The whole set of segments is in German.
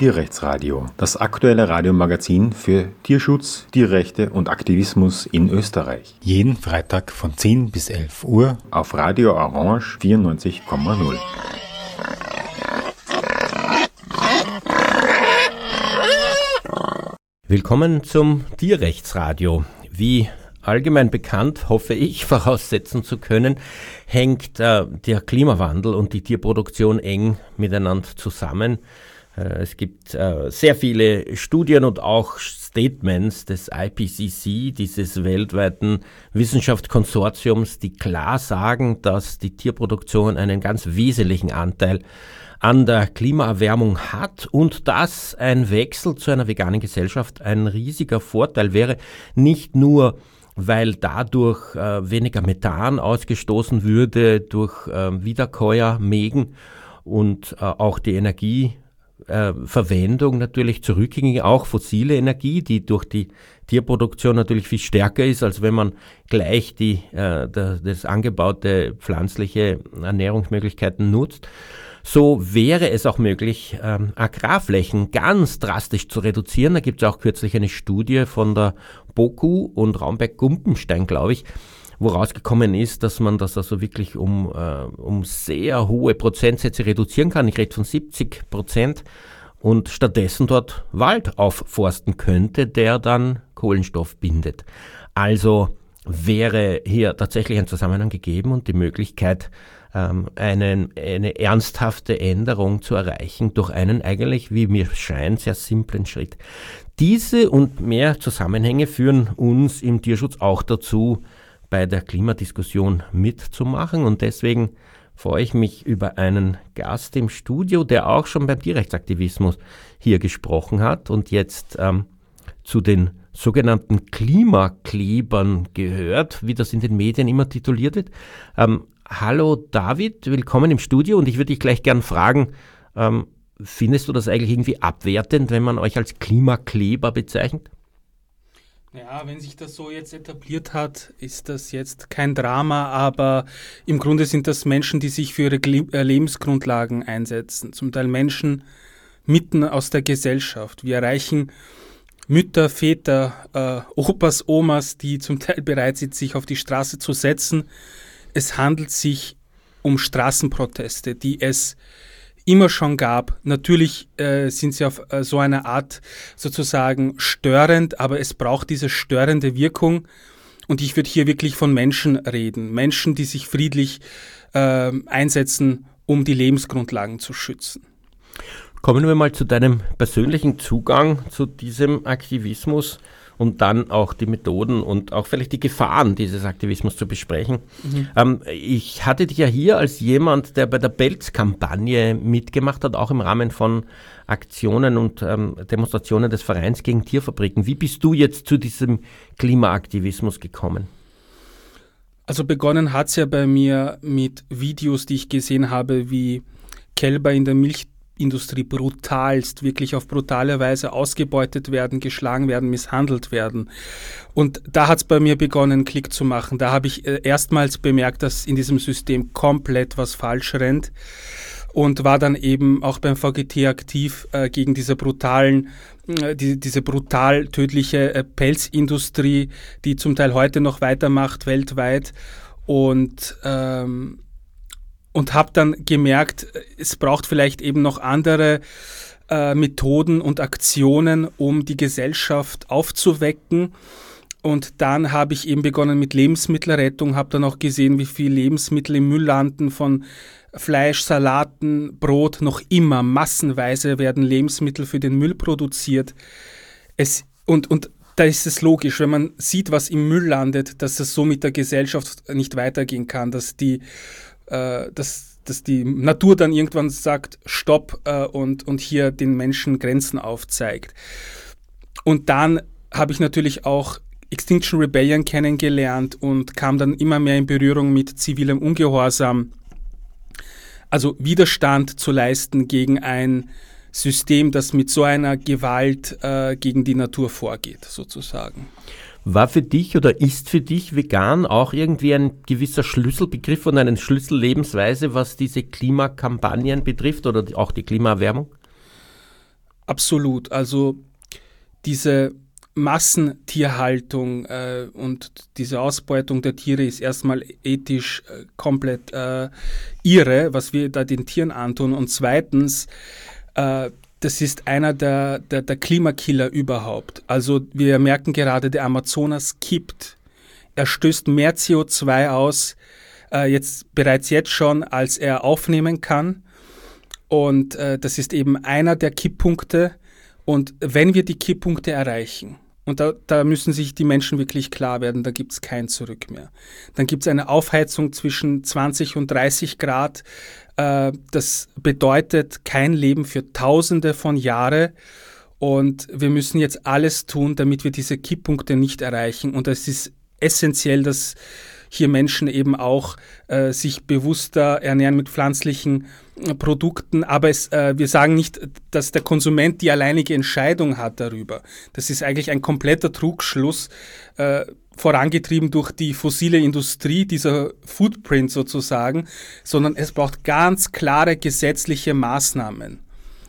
Tierrechtsradio, das aktuelle Radiomagazin für Tierschutz, Tierrechte und Aktivismus in Österreich. Jeden Freitag von 10 bis 11 Uhr auf Radio Orange 94,0. Willkommen zum Tierrechtsradio. Wie allgemein bekannt, hoffe ich, voraussetzen zu können, hängt äh, der Klimawandel und die Tierproduktion eng miteinander zusammen. Äh, es gibt äh, sehr viele Studien und auch Statements des IPCC, dieses weltweiten Wissenschaftskonsortiums, die klar sagen, dass die Tierproduktion einen ganz wesentlichen Anteil an der Klimaerwärmung hat und dass ein Wechsel zu einer veganen Gesellschaft ein riesiger Vorteil wäre, nicht nur weil dadurch äh, weniger Methan ausgestoßen würde durch äh, Wiederkäuermägen und äh, auch die Energieverwendung natürlich zurückging, auch fossile Energie, die durch die Tierproduktion natürlich viel stärker ist, als wenn man gleich die, äh, das angebaute pflanzliche Ernährungsmöglichkeiten nutzt so wäre es auch möglich, ähm, Agrarflächen ganz drastisch zu reduzieren. Da gibt es auch kürzlich eine Studie von der BOKU und Raumberg-Gumpenstein, glaube ich, wo rausgekommen ist, dass man das also wirklich um, äh, um sehr hohe Prozentsätze reduzieren kann. Ich rede von 70 Prozent und stattdessen dort Wald aufforsten könnte, der dann Kohlenstoff bindet. Also wäre hier tatsächlich ein Zusammenhang gegeben und die Möglichkeit, ähm, einen, eine ernsthafte Änderung zu erreichen durch einen eigentlich, wie mir scheint, sehr simplen Schritt. Diese und mehr Zusammenhänge führen uns im Tierschutz auch dazu, bei der Klimadiskussion mitzumachen und deswegen freue ich mich über einen Gast im Studio, der auch schon beim Tierrechtsaktivismus hier gesprochen hat und jetzt ähm, zu den sogenannten Klimaklebern gehört, wie das in den Medien immer tituliert wird. Ähm, Hallo David, willkommen im Studio und ich würde dich gleich gern fragen, ähm, findest du das eigentlich irgendwie abwertend, wenn man euch als Klimakleber bezeichnet? Ja, wenn sich das so jetzt etabliert hat, ist das jetzt kein Drama, aber im Grunde sind das Menschen, die sich für ihre äh, Lebensgrundlagen einsetzen. Zum Teil Menschen mitten aus der Gesellschaft. Wir erreichen Mütter, Väter, äh, Opas, Omas, die zum Teil bereit sind, sich auf die Straße zu setzen, es handelt sich um Straßenproteste, die es immer schon gab. Natürlich äh, sind sie auf äh, so eine Art sozusagen störend, aber es braucht diese störende Wirkung. Und ich würde hier wirklich von Menschen reden. Menschen, die sich friedlich äh, einsetzen, um die Lebensgrundlagen zu schützen. Kommen wir mal zu deinem persönlichen Zugang zu diesem Aktivismus und dann auch die Methoden und auch vielleicht die Gefahren dieses Aktivismus zu besprechen. Mhm. Ähm, ich hatte dich ja hier als jemand, der bei der Belz-Kampagne mitgemacht hat, auch im Rahmen von Aktionen und ähm, Demonstrationen des Vereins gegen Tierfabriken. Wie bist du jetzt zu diesem Klimaaktivismus gekommen? Also begonnen hat es ja bei mir mit Videos, die ich gesehen habe, wie Kälber in der Milch Industrie brutalst, wirklich auf brutale Weise ausgebeutet werden, geschlagen werden, misshandelt werden. Und da hat es bei mir begonnen, Klick zu machen. Da habe ich äh, erstmals bemerkt, dass in diesem System komplett was falsch rennt und war dann eben auch beim VGT aktiv äh, gegen diese brutalen, äh, die, diese brutal tödliche äh, Pelzindustrie, die zum Teil heute noch weitermacht weltweit und ähm, und habe dann gemerkt, es braucht vielleicht eben noch andere äh, Methoden und Aktionen, um die Gesellschaft aufzuwecken. Und dann habe ich eben begonnen mit Lebensmittelrettung, habe dann auch gesehen, wie viel Lebensmittel im Müll landen von Fleisch, Salaten, Brot, noch immer massenweise werden Lebensmittel für den Müll produziert. Es, und, und da ist es logisch, wenn man sieht, was im Müll landet, dass es so mit der Gesellschaft nicht weitergehen kann, dass die äh, dass, dass die Natur dann irgendwann sagt, stopp äh, und, und hier den Menschen Grenzen aufzeigt. Und dann habe ich natürlich auch Extinction Rebellion kennengelernt und kam dann immer mehr in Berührung mit zivilem Ungehorsam. Also Widerstand zu leisten gegen ein System, das mit so einer Gewalt äh, gegen die Natur vorgeht, sozusagen. War für dich oder ist für dich vegan auch irgendwie ein gewisser Schlüsselbegriff und eine Schlüssellebensweise, was diese Klimakampagnen betrifft oder auch die Klimaerwärmung? Absolut. Also diese Massentierhaltung äh, und diese Ausbeutung der Tiere ist erstmal ethisch äh, komplett äh, irre, was wir da den Tieren antun. Und zweitens, äh, das ist einer der, der, der Klimakiller überhaupt. Also wir merken gerade, der Amazonas kippt. Er stößt mehr CO2 aus, äh, jetzt bereits jetzt schon, als er aufnehmen kann. Und äh, das ist eben einer der Kipppunkte. Und wenn wir die Kipppunkte erreichen, und da, da müssen sich die Menschen wirklich klar werden, da gibt es kein Zurück mehr. Dann gibt es eine Aufheizung zwischen 20 und 30 Grad. Äh, das bedeutet kein Leben für Tausende von Jahren. Und wir müssen jetzt alles tun, damit wir diese Kipppunkte nicht erreichen. Und es ist essentiell, dass hier Menschen eben auch äh, sich bewusster ernähren mit pflanzlichen äh, Produkten. Aber es, äh, wir sagen nicht, dass der Konsument die alleinige Entscheidung hat darüber. Das ist eigentlich ein kompletter Trugschluss, äh, vorangetrieben durch die fossile Industrie, dieser Footprint sozusagen, sondern es braucht ganz klare gesetzliche Maßnahmen.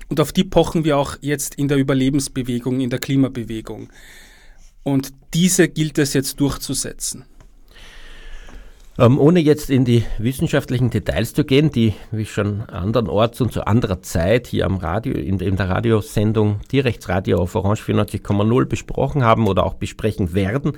Und auf die pochen wir auch jetzt in der Überlebensbewegung, in der Klimabewegung. Und diese gilt es jetzt durchzusetzen. Ähm, ohne jetzt in die wissenschaftlichen Details zu gehen, die wie schon andernorts und zu anderer Zeit hier am Radio, in, in der Radiosendung Tierrechtsradio auf Orange 94,0 besprochen haben oder auch besprechen werden,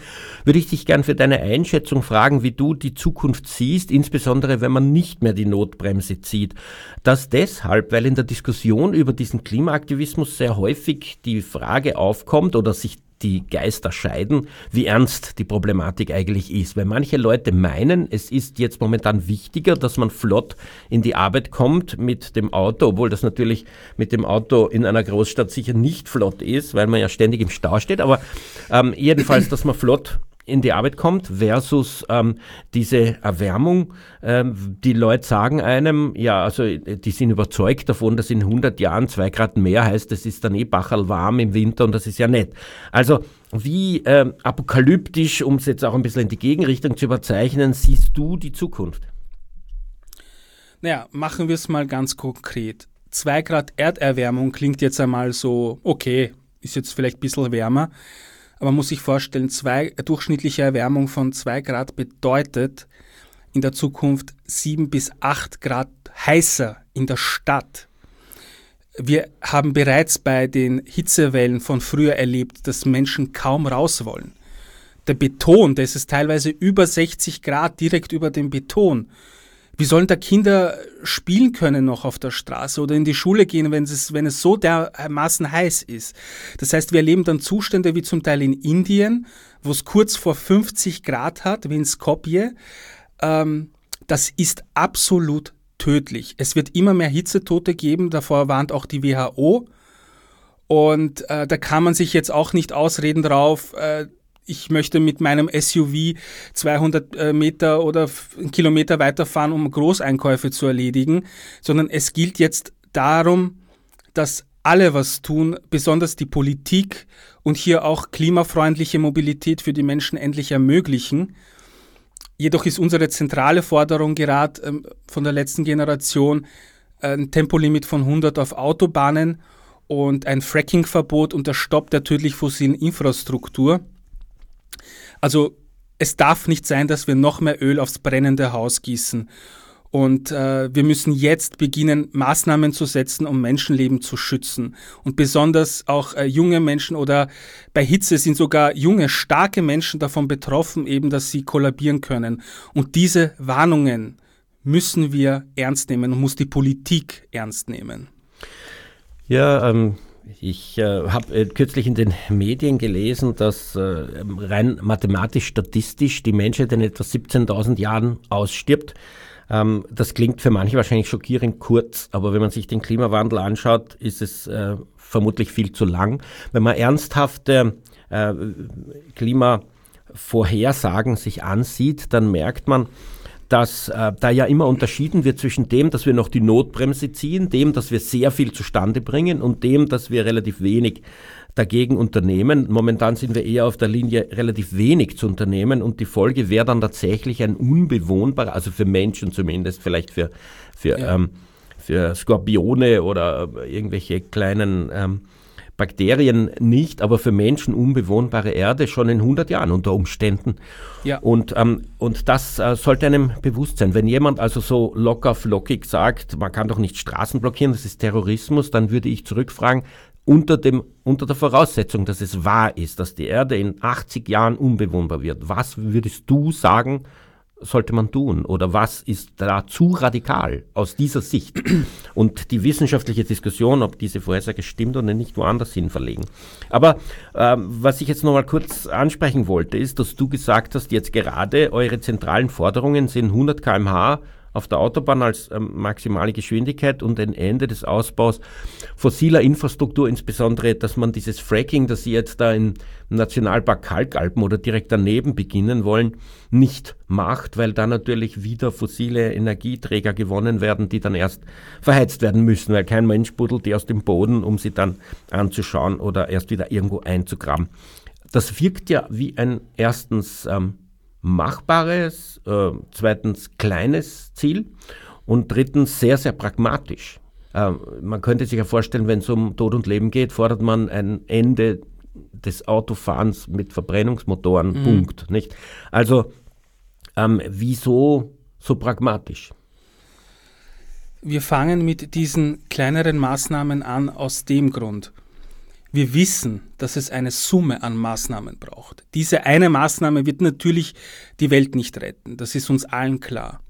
würde ich dich gern für deine Einschätzung fragen, wie du die Zukunft siehst, insbesondere wenn man nicht mehr die Notbremse zieht. Das deshalb, weil in der Diskussion über diesen Klimaaktivismus sehr häufig die Frage aufkommt oder sich die Geister scheiden, wie ernst die Problematik eigentlich ist. Weil manche Leute meinen, es ist jetzt momentan wichtiger, dass man flott in die Arbeit kommt mit dem Auto, obwohl das natürlich mit dem Auto in einer Großstadt sicher nicht flott ist, weil man ja ständig im Stau steht. Aber ähm, jedenfalls, dass man flott in die Arbeit kommt versus ähm, diese Erwärmung. Ähm, die Leute sagen einem, ja, also die sind überzeugt davon, dass in 100 Jahren zwei Grad mehr heißt, es ist dann eh Bachal warm im Winter und das ist ja nett. Also wie ähm, apokalyptisch, um es jetzt auch ein bisschen in die Gegenrichtung zu überzeichnen, siehst du die Zukunft? Naja, machen wir es mal ganz konkret. Zwei Grad Erderwärmung klingt jetzt einmal so, okay, ist jetzt vielleicht ein bisschen wärmer. Aber man muss sich vorstellen, zwei, durchschnittliche Erwärmung von 2 Grad bedeutet in der Zukunft 7 bis 8 Grad heißer in der Stadt. Wir haben bereits bei den Hitzewellen von früher erlebt, dass Menschen kaum raus wollen. Der Beton, das ist teilweise über 60 Grad direkt über dem Beton. Wie sollen da Kinder spielen können noch auf der Straße oder in die Schule gehen, wenn es, wenn es so dermaßen heiß ist? Das heißt, wir erleben dann Zustände wie zum Teil in Indien, wo es kurz vor 50 Grad hat, wie in Skopje. Ähm, das ist absolut tödlich. Es wird immer mehr Hitzetote geben, davor warnt auch die WHO. Und äh, da kann man sich jetzt auch nicht ausreden drauf, äh, ich möchte mit meinem SUV 200 äh, Meter oder Kilometer weiterfahren, um Großeinkäufe zu erledigen, sondern es gilt jetzt darum, dass alle was tun, besonders die Politik und hier auch klimafreundliche Mobilität für die Menschen endlich ermöglichen. Jedoch ist unsere zentrale Forderung gerade ähm, von der letzten Generation äh, ein Tempolimit von 100 auf Autobahnen und ein Fracking-Verbot und der Stopp der tödlich fossilen Infrastruktur. Also es darf nicht sein, dass wir noch mehr Öl aufs brennende Haus gießen. Und äh, wir müssen jetzt beginnen, Maßnahmen zu setzen, um Menschenleben zu schützen. Und besonders auch äh, junge Menschen oder bei Hitze sind sogar junge, starke Menschen davon betroffen, eben, dass sie kollabieren können. Und diese Warnungen müssen wir ernst nehmen und muss die Politik ernst nehmen. Ja, ähm, ich äh, habe äh, kürzlich in den Medien gelesen, dass äh, rein mathematisch-statistisch die Menschheit in etwa 17.000 Jahren ausstirbt. Ähm, das klingt für manche wahrscheinlich schockierend kurz, aber wenn man sich den Klimawandel anschaut, ist es äh, vermutlich viel zu lang. Wenn man ernsthafte äh, Klimavorhersagen sich ansieht, dann merkt man, dass äh, da ja immer unterschieden wird zwischen dem, dass wir noch die Notbremse ziehen, dem, dass wir sehr viel zustande bringen und dem, dass wir relativ wenig dagegen unternehmen. Momentan sind wir eher auf der Linie, relativ wenig zu unternehmen und die Folge wäre dann tatsächlich ein unbewohnbarer, also für Menschen zumindest, vielleicht für, für, ja. ähm, für Skorpione oder irgendwelche kleinen ähm, Bakterien nicht, aber für Menschen unbewohnbare Erde schon in 100 Jahren unter Umständen. Ja. Und, ähm, und das äh, sollte einem bewusst sein. Wenn jemand also so locker flockig sagt, man kann doch nicht Straßen blockieren, das ist Terrorismus, dann würde ich zurückfragen, unter, dem, unter der Voraussetzung, dass es wahr ist, dass die Erde in 80 Jahren unbewohnbar wird. Was würdest du sagen, sollte man tun? Oder was ist da zu radikal aus dieser Sicht? Und die wissenschaftliche Diskussion, ob diese Vorhersage stimmt oder nicht, woanders hin verlegen. Aber ähm, was ich jetzt noch mal kurz ansprechen wollte, ist, dass du gesagt hast, jetzt gerade eure zentralen Forderungen sind 100 kmh auf der Autobahn als ähm, maximale Geschwindigkeit und ein Ende des Ausbaus fossiler Infrastruktur, insbesondere, dass man dieses Fracking, das Sie jetzt da im Nationalpark Kalkalpen oder direkt daneben beginnen wollen, nicht macht, weil da natürlich wieder fossile Energieträger gewonnen werden, die dann erst verheizt werden müssen, weil kein Mensch buddelt die aus dem Boden, um sie dann anzuschauen oder erst wieder irgendwo einzugraben. Das wirkt ja wie ein erstens ähm, machbares, äh, zweitens kleines Ziel und drittens sehr, sehr pragmatisch. Äh, man könnte sich ja vorstellen, wenn es um Tod und Leben geht, fordert man ein Ende des Autofahrens mit Verbrennungsmotoren, mhm. Punkt. Nicht? Also ähm, wieso so pragmatisch? Wir fangen mit diesen kleineren Maßnahmen an aus dem Grund. Wir wissen, dass es eine Summe an Maßnahmen braucht. Diese eine Maßnahme wird natürlich die Welt nicht retten, das ist uns allen klar.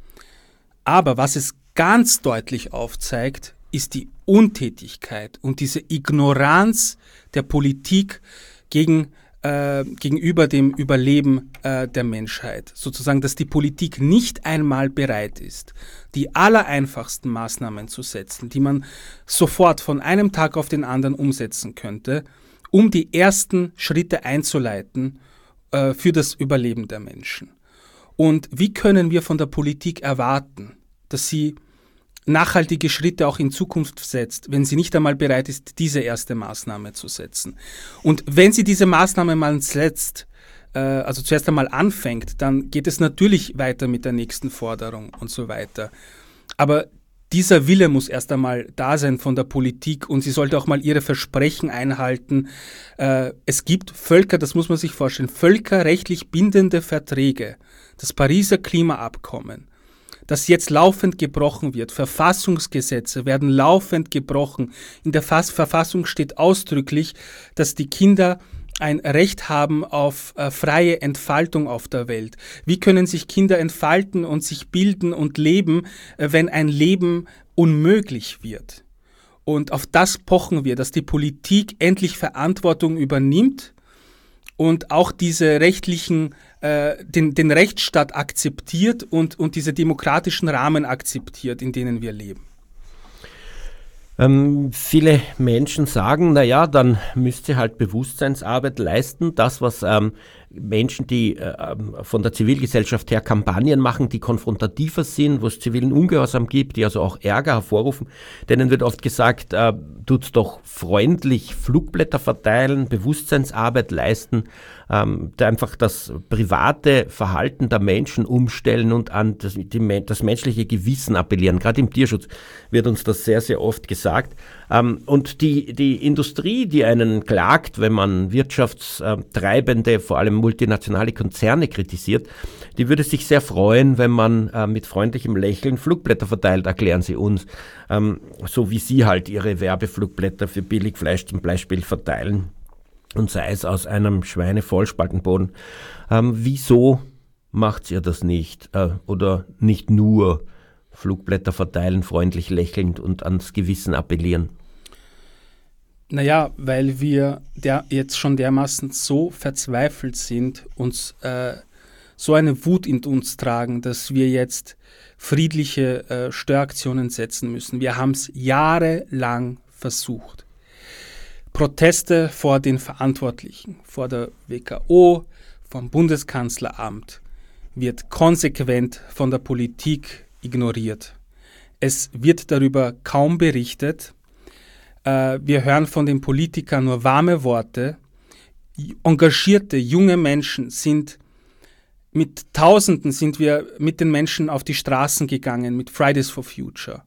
Aber was es ganz deutlich aufzeigt, ist die Untätigkeit und diese Ignoranz der Politik gegen äh, gegenüber dem Überleben äh, der Menschheit. Sozusagen, dass die Politik nicht einmal bereit ist, die allereinfachsten Maßnahmen zu setzen, die man sofort von einem Tag auf den anderen umsetzen könnte, um die ersten Schritte einzuleiten äh, für das Überleben der Menschen. Und wie können wir von der Politik erwarten, dass sie nachhaltige Schritte auch in Zukunft setzt, wenn sie nicht einmal bereit ist, diese erste Maßnahme zu setzen. Und wenn sie diese Maßnahme mal setzt, äh, also zuerst einmal anfängt, dann geht es natürlich weiter mit der nächsten Forderung und so weiter. Aber dieser Wille muss erst einmal da sein von der Politik und sie sollte auch mal ihre Versprechen einhalten. Äh, es gibt Völker, das muss man sich vorstellen, völkerrechtlich bindende Verträge, das Pariser Klimaabkommen, das jetzt laufend gebrochen wird. Verfassungsgesetze werden laufend gebrochen. In der Verfassung steht ausdrücklich, dass die Kinder ein Recht haben auf äh, freie Entfaltung auf der Welt. Wie können sich Kinder entfalten und sich bilden und leben, äh, wenn ein Leben unmöglich wird? Und auf das pochen wir, dass die Politik endlich Verantwortung übernimmt und auch diese rechtlichen äh, den, den Rechtsstaat akzeptiert und, und diese demokratischen Rahmen akzeptiert, in denen wir leben. Ähm, viele Menschen sagen, naja, dann müsst ihr halt Bewusstseinsarbeit leisten. Das, was ähm, Menschen, die äh, ähm, von der Zivilgesellschaft her Kampagnen machen, die konfrontativer sind, wo es zivilen Ungehorsam gibt, die also auch Ärger hervorrufen, denen wird oft gesagt, äh, tut doch freundlich Flugblätter verteilen, Bewusstseinsarbeit leisten ähm, einfach das private Verhalten der Menschen umstellen und an das, die, das menschliche Gewissen appellieren. Gerade im Tierschutz wird uns das sehr, sehr oft gesagt. Ähm, und die, die Industrie, die einen klagt, wenn man wirtschaftstreibende, vor allem multinationale Konzerne kritisiert, die würde sich sehr freuen, wenn man äh, mit freundlichem Lächeln Flugblätter verteilt, erklären sie uns. Ähm, so wie sie halt ihre Werbeflugblätter für Billigfleisch zum Beispiel verteilen und sei es aus einem Schweinevollspaltenboden. Ähm, wieso macht ihr das nicht? Äh, oder nicht nur Flugblätter verteilen, freundlich lächelnd und ans Gewissen appellieren? Naja, weil wir der jetzt schon dermaßen so verzweifelt sind, uns äh, so eine Wut in uns tragen, dass wir jetzt friedliche äh, Störaktionen setzen müssen. Wir haben es jahrelang versucht. Proteste vor den Verantwortlichen, vor der WKO, vom Bundeskanzleramt wird konsequent von der Politik ignoriert. Es wird darüber kaum berichtet. Äh, wir hören von den Politikern nur warme Worte. Engagierte junge Menschen sind mit Tausenden sind wir mit den Menschen auf die Straßen gegangen mit Fridays for Future.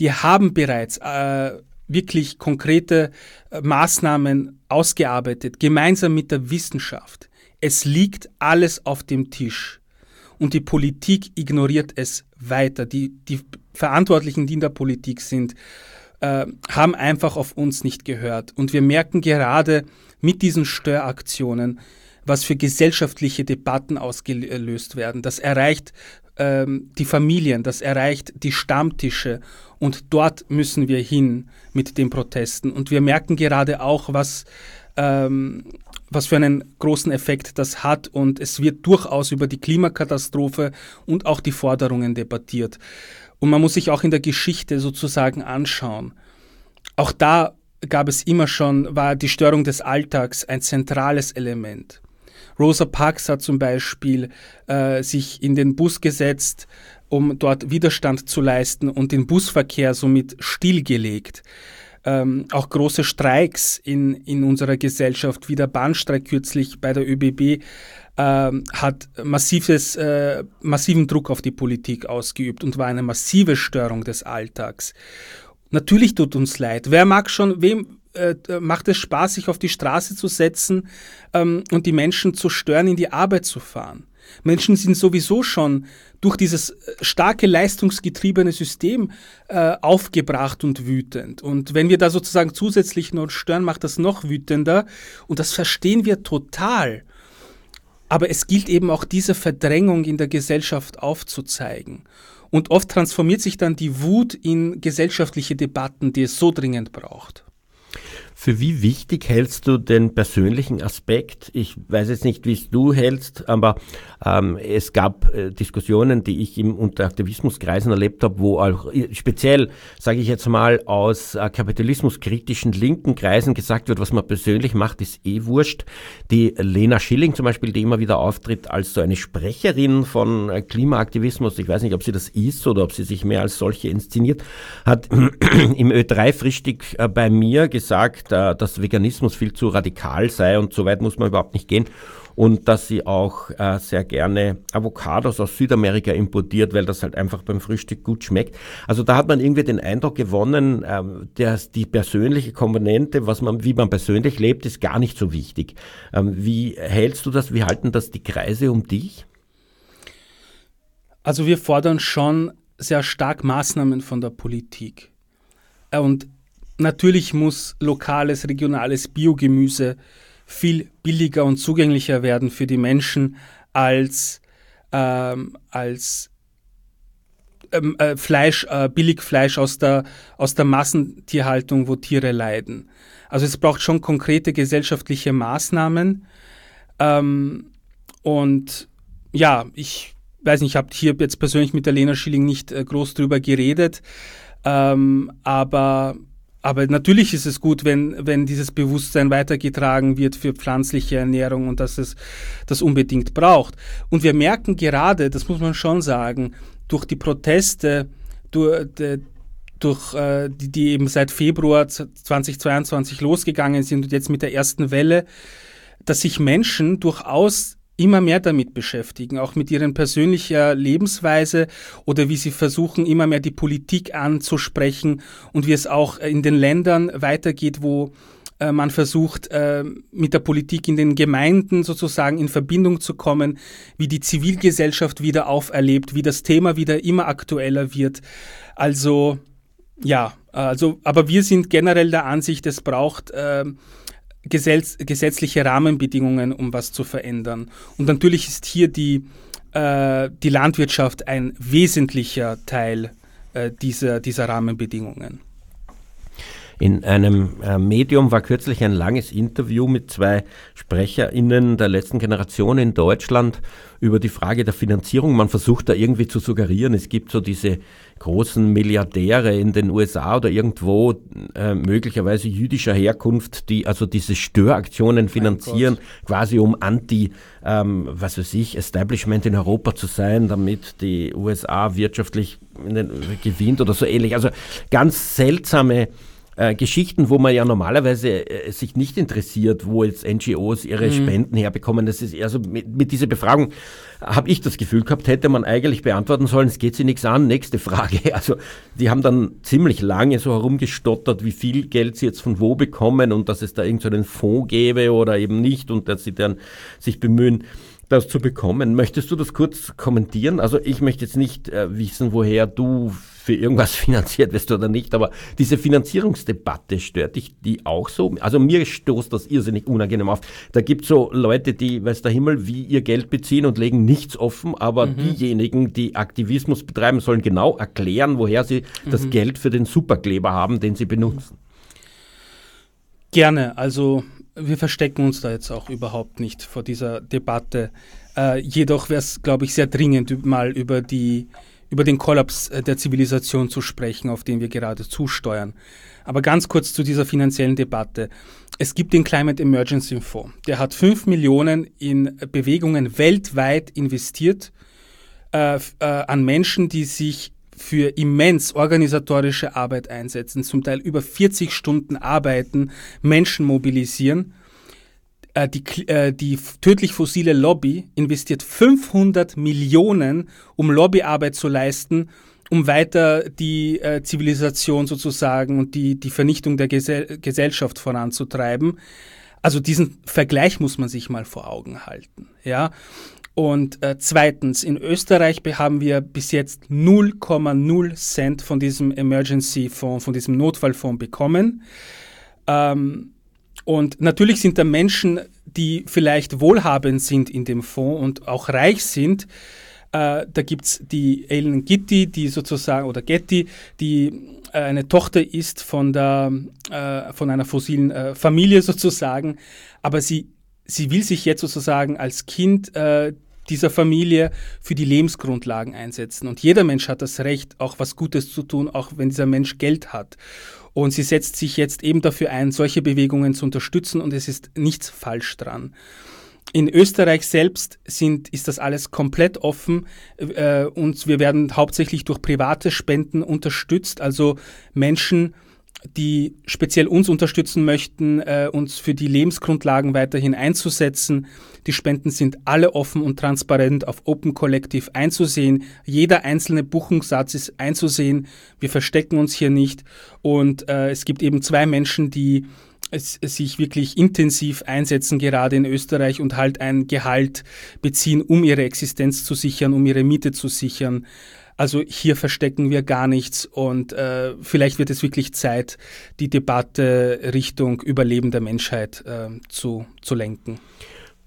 Die haben bereits äh, wirklich konkrete äh, Maßnahmen ausgearbeitet, gemeinsam mit der Wissenschaft. Es liegt alles auf dem Tisch und die Politik ignoriert es weiter. Die, die Verantwortlichen, die in der Politik sind, äh, haben einfach auf uns nicht gehört. Und wir merken gerade mit diesen Störaktionen, was für gesellschaftliche Debatten ausgelöst werden. Das erreicht ähm, die Familien, das erreicht die Stammtische und dort müssen wir hin mit den Protesten. Und wir merken gerade auch, was, ähm, was für einen großen Effekt das hat und es wird durchaus über die Klimakatastrophe und auch die Forderungen debattiert. Und man muss sich auch in der Geschichte sozusagen anschauen. Auch da gab es immer schon, war die Störung des Alltags ein zentrales Element. Rosa Parks hat zum Beispiel äh, sich in den Bus gesetzt, um dort Widerstand zu leisten und den Busverkehr somit stillgelegt. Ähm, auch große Streiks in, in unserer Gesellschaft, wie der Bahnstreik kürzlich bei der ÖBB, äh, hat massives, äh, massiven Druck auf die Politik ausgeübt und war eine massive Störung des Alltags. Natürlich tut uns leid. Wer mag schon, wem, äh, macht es Spaß, sich auf die Straße zu setzen ähm, und die Menschen zu stören, in die Arbeit zu fahren. Menschen sind sowieso schon durch dieses äh, starke leistungsgetriebene System äh, aufgebracht und wütend. Und wenn wir da sozusagen zusätzlich noch stören, macht das noch wütender. Und das verstehen wir total. Aber es gilt eben auch diese Verdrängung in der Gesellschaft aufzuzeigen. Und oft transformiert sich dann die Wut in gesellschaftliche Debatten, die es so dringend braucht. Für wie wichtig hältst du den persönlichen Aspekt? Ich weiß jetzt nicht, wie es du hältst, aber ähm, es gab äh, Diskussionen, die ich im unter Aktivismuskreisen erlebt habe, wo auch äh, speziell, sage ich jetzt mal, aus äh, kapitalismuskritischen linken Kreisen gesagt wird, was man persönlich macht, ist eh wurscht. Die Lena Schilling zum Beispiel, die immer wieder auftritt als so eine Sprecherin von äh, Klimaaktivismus, ich weiß nicht, ob sie das ist oder ob sie sich mehr als solche inszeniert, hat im Ö3-Frühstück äh, bei mir gesagt, sagt, dass Veganismus viel zu radikal sei und so weit muss man überhaupt nicht gehen. Und dass sie auch äh, sehr gerne Avocados aus Südamerika importiert, weil das halt einfach beim Frühstück gut schmeckt. Also da hat man irgendwie den Eindruck gewonnen, ähm, dass die persönliche Komponente, was man, wie man persönlich lebt, ist gar nicht so wichtig. Ähm, wie hältst du das? Wie halten das die Kreise um dich? Also wir fordern schon sehr stark Maßnahmen von der Politik. Äh, und Natürlich muss lokales, regionales Biogemüse viel billiger und zugänglicher werden für die Menschen als, ähm, als ähm, äh, Fleisch, äh, Billigfleisch aus der, aus der Massentierhaltung, wo Tiere leiden. Also es braucht schon konkrete gesellschaftliche Maßnahmen. Ähm, und ja, ich weiß nicht, ich habe hier jetzt persönlich mit der Lena Schilling nicht äh, groß drüber geredet, ähm, aber aber natürlich ist es gut, wenn, wenn dieses Bewusstsein weitergetragen wird für pflanzliche Ernährung und dass es das unbedingt braucht. Und wir merken gerade, das muss man schon sagen, durch die Proteste, durch, durch äh, die, die eben seit Februar 2022 losgegangen sind und jetzt mit der ersten Welle, dass sich Menschen durchaus immer mehr damit beschäftigen, auch mit ihren persönlicher Lebensweise oder wie sie versuchen, immer mehr die Politik anzusprechen und wie es auch in den Ländern weitergeht, wo äh, man versucht, äh, mit der Politik in den Gemeinden sozusagen in Verbindung zu kommen, wie die Zivilgesellschaft wieder auferlebt, wie das Thema wieder immer aktueller wird. Also ja, also, aber wir sind generell der Ansicht, es braucht äh, gesetz gesetzliche Rahmenbedingungen, um was zu verändern. Und natürlich ist hier die, äh, die Landwirtschaft ein wesentlicher Teil äh, dieser, dieser Rahmenbedingungen. In einem äh, Medium war kürzlich ein langes Interview mit zwei SprecherInnen der letzten Generation in Deutschland über die Frage der Finanzierung. Man versucht da irgendwie zu suggerieren, es gibt so diese großen Milliardäre in den USA oder irgendwo äh, möglicherweise jüdischer Herkunft, die also diese Störaktionen finanzieren, quasi um anti, ähm, was weiß ich, Establishment in Europa zu sein, damit die USA wirtschaftlich den, gewinnt oder so ähnlich. Also ganz seltsame äh, Geschichten, wo man ja normalerweise äh, sich nicht interessiert, wo jetzt NGOs ihre mhm. Spenden herbekommen. Das ist eher so mit, mit dieser Befragung habe ich das Gefühl gehabt, hätte man eigentlich beantworten sollen, es geht sie nichts an, nächste Frage. Also die haben dann ziemlich lange so herumgestottert, wie viel Geld sie jetzt von wo bekommen und dass es da irgendeinen so Fonds gäbe oder eben nicht und dass sie dann sich bemühen, das zu bekommen. Möchtest du das kurz kommentieren? Also ich möchte jetzt nicht äh, wissen, woher du für irgendwas finanziert wirst oder nicht, aber diese Finanzierungsdebatte stört dich die auch so? Also mir stoßt das irrsinnig unangenehm auf. Da gibt es so Leute, die, weiß der Himmel, wie ihr Geld beziehen und legen nichts offen, aber mhm. diejenigen, die Aktivismus betreiben, sollen genau erklären, woher sie mhm. das Geld für den Superkleber haben, den sie benutzen. Gerne, also wir verstecken uns da jetzt auch überhaupt nicht vor dieser Debatte. Äh, jedoch wäre es, glaube ich, sehr dringend, mal über, die, über den Kollaps äh, der Zivilisation zu sprechen, auf den wir gerade zusteuern. Aber ganz kurz zu dieser finanziellen Debatte. Es gibt den Climate Emergency Fonds. Der hat 5 Millionen in Bewegungen weltweit investiert äh, äh, an Menschen, die sich für immens organisatorische Arbeit einsetzen, zum Teil über 40 Stunden arbeiten, Menschen mobilisieren. Äh, die, äh, die tödlich fossile Lobby investiert 500 Millionen, um Lobbyarbeit zu leisten, um weiter die äh, Zivilisation sozusagen und die, die Vernichtung der Gesell Gesellschaft voranzutreiben. Also diesen Vergleich muss man sich mal vor Augen halten. Ja? Und äh, zweitens, in Österreich haben wir bis jetzt 0,0 Cent von diesem Emergency Fonds, von diesem Notfallfonds bekommen. Ähm, und natürlich sind da Menschen, die vielleicht wohlhabend sind in dem Fonds und auch reich sind. Äh, da gibt es die Ellen Gitti, die sozusagen, oder Getty, die äh, eine Tochter ist von, der, äh, von einer fossilen äh, Familie sozusagen. Aber sie sie will sich jetzt sozusagen als Kind äh, dieser Familie für die Lebensgrundlagen einsetzen. Und jeder Mensch hat das Recht, auch was Gutes zu tun, auch wenn dieser Mensch Geld hat. Und sie setzt sich jetzt eben dafür ein, solche Bewegungen zu unterstützen und es ist nichts falsch dran. In Österreich selbst sind, ist das alles komplett offen äh, und wir werden hauptsächlich durch private Spenden unterstützt, also Menschen, die speziell uns unterstützen möchten, äh, uns für die Lebensgrundlagen weiterhin einzusetzen. Die Spenden sind alle offen und transparent auf Open Collective einzusehen. Jeder einzelne Buchungssatz ist einzusehen. Wir verstecken uns hier nicht. Und äh, es gibt eben zwei Menschen, die sich wirklich intensiv einsetzen, gerade in Österreich, und halt ein Gehalt beziehen, um ihre Existenz zu sichern, um ihre Miete zu sichern. Also hier verstecken wir gar nichts und äh, vielleicht wird es wirklich Zeit, die Debatte Richtung Überleben der Menschheit äh, zu, zu lenken.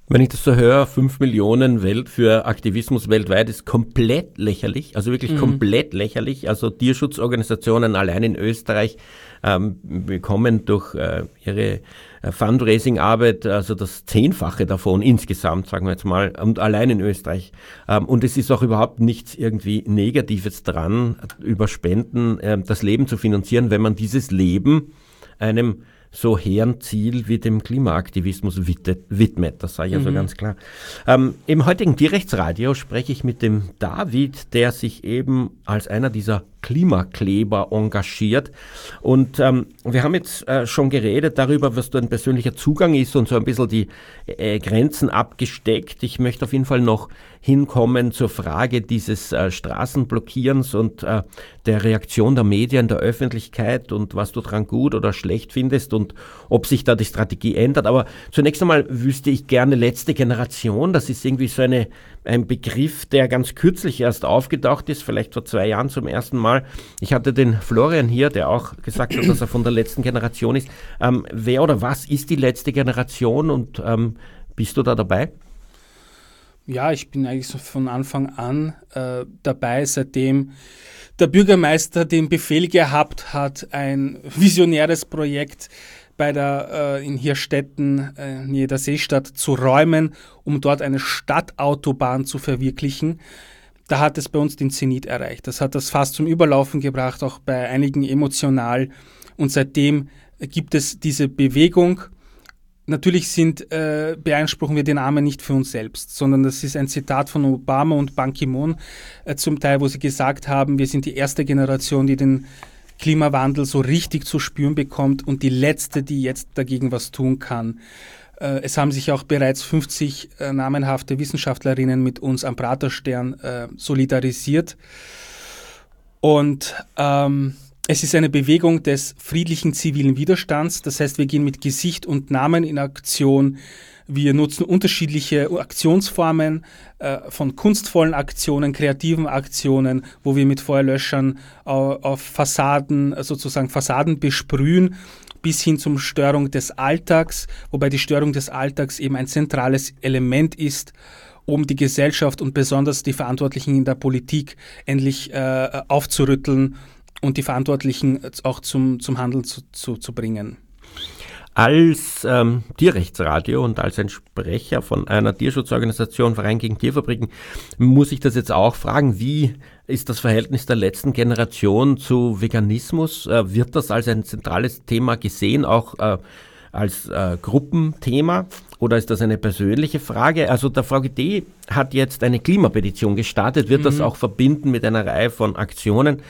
Wenn ich das so höre, 5 Millionen Welt für Aktivismus weltweit ist komplett lächerlich, also wirklich mhm. komplett lächerlich. Also Tierschutzorganisationen allein in Österreich ähm, bekommen durch äh, ihre Fundraising-Arbeit, also das Zehnfache davon insgesamt, sagen wir jetzt mal, und allein in Österreich. Ähm, und es ist auch überhaupt nichts irgendwie Negatives dran, über Spenden äh, das Leben zu finanzieren, wenn man dieses Leben einem so hehren Ziel wie dem Klimaaktivismus widmet. Das sage ich also mhm. ganz klar. Ähm, Im heutigen Tierrechtsradio spreche ich mit dem David, der sich eben als einer dieser Klimakleber engagiert. Und ähm, wir haben jetzt äh, schon geredet darüber, was dein persönlicher Zugang ist und so ein bisschen die äh, Grenzen abgesteckt. Ich möchte auf jeden Fall noch hinkommen zur Frage dieses äh, Straßenblockierens und äh, der Reaktion der Medien, der Öffentlichkeit und was du daran gut oder schlecht findest und ob sich da die Strategie ändert. Aber zunächst einmal wüsste ich gerne letzte Generation. Das ist irgendwie so eine, ein Begriff, der ganz kürzlich erst aufgetaucht ist, vielleicht vor zwei Jahren zum ersten Mal. Ich hatte den Florian hier, der auch gesagt hat, dass er von der letzten Generation ist. Ähm, wer oder was ist die letzte Generation und ähm, bist du da dabei? Ja, ich bin eigentlich so von Anfang an äh, dabei, seitdem der Bürgermeister den Befehl gehabt hat, ein visionäres Projekt bei der äh, in Hirstetten, äh, nähe der Seestadt, zu räumen, um dort eine Stadtautobahn zu verwirklichen. Da hat es bei uns den Zenit erreicht. Das hat das fast zum Überlaufen gebracht, auch bei einigen emotional. Und seitdem gibt es diese Bewegung. Natürlich sind, äh, beanspruchen wir den Namen nicht für uns selbst, sondern das ist ein Zitat von Obama und Ban Ki-moon äh, zum Teil, wo sie gesagt haben, wir sind die erste Generation, die den Klimawandel so richtig zu spüren bekommt und die letzte, die jetzt dagegen was tun kann. Äh, es haben sich auch bereits 50 äh, namenhafte Wissenschaftlerinnen mit uns am Praterstern äh, solidarisiert. Und ähm, es ist eine Bewegung des friedlichen zivilen Widerstands. Das heißt, wir gehen mit Gesicht und Namen in Aktion. Wir nutzen unterschiedliche Aktionsformen äh, von kunstvollen Aktionen, kreativen Aktionen, wo wir mit Feuerlöschern auf, auf Fassaden, sozusagen Fassaden besprühen bis hin zum Störung des Alltags, wobei die Störung des Alltags eben ein zentrales Element ist, um die Gesellschaft und besonders die Verantwortlichen in der Politik endlich äh, aufzurütteln und die Verantwortlichen auch zum, zum Handeln zu, zu, zu bringen. Als ähm, Tierrechtsradio und als ein Sprecher von einer Tierschutzorganisation Verein gegen Tierfabriken muss ich das jetzt auch fragen, wie ist das Verhältnis der letzten Generation zu Veganismus? Äh, wird das als ein zentrales Thema gesehen, auch äh, als äh, Gruppenthema? Oder ist das eine persönliche Frage? Also der VGD hat jetzt eine Klimapetition gestartet, wird mhm. das auch verbinden mit einer Reihe von Aktionen.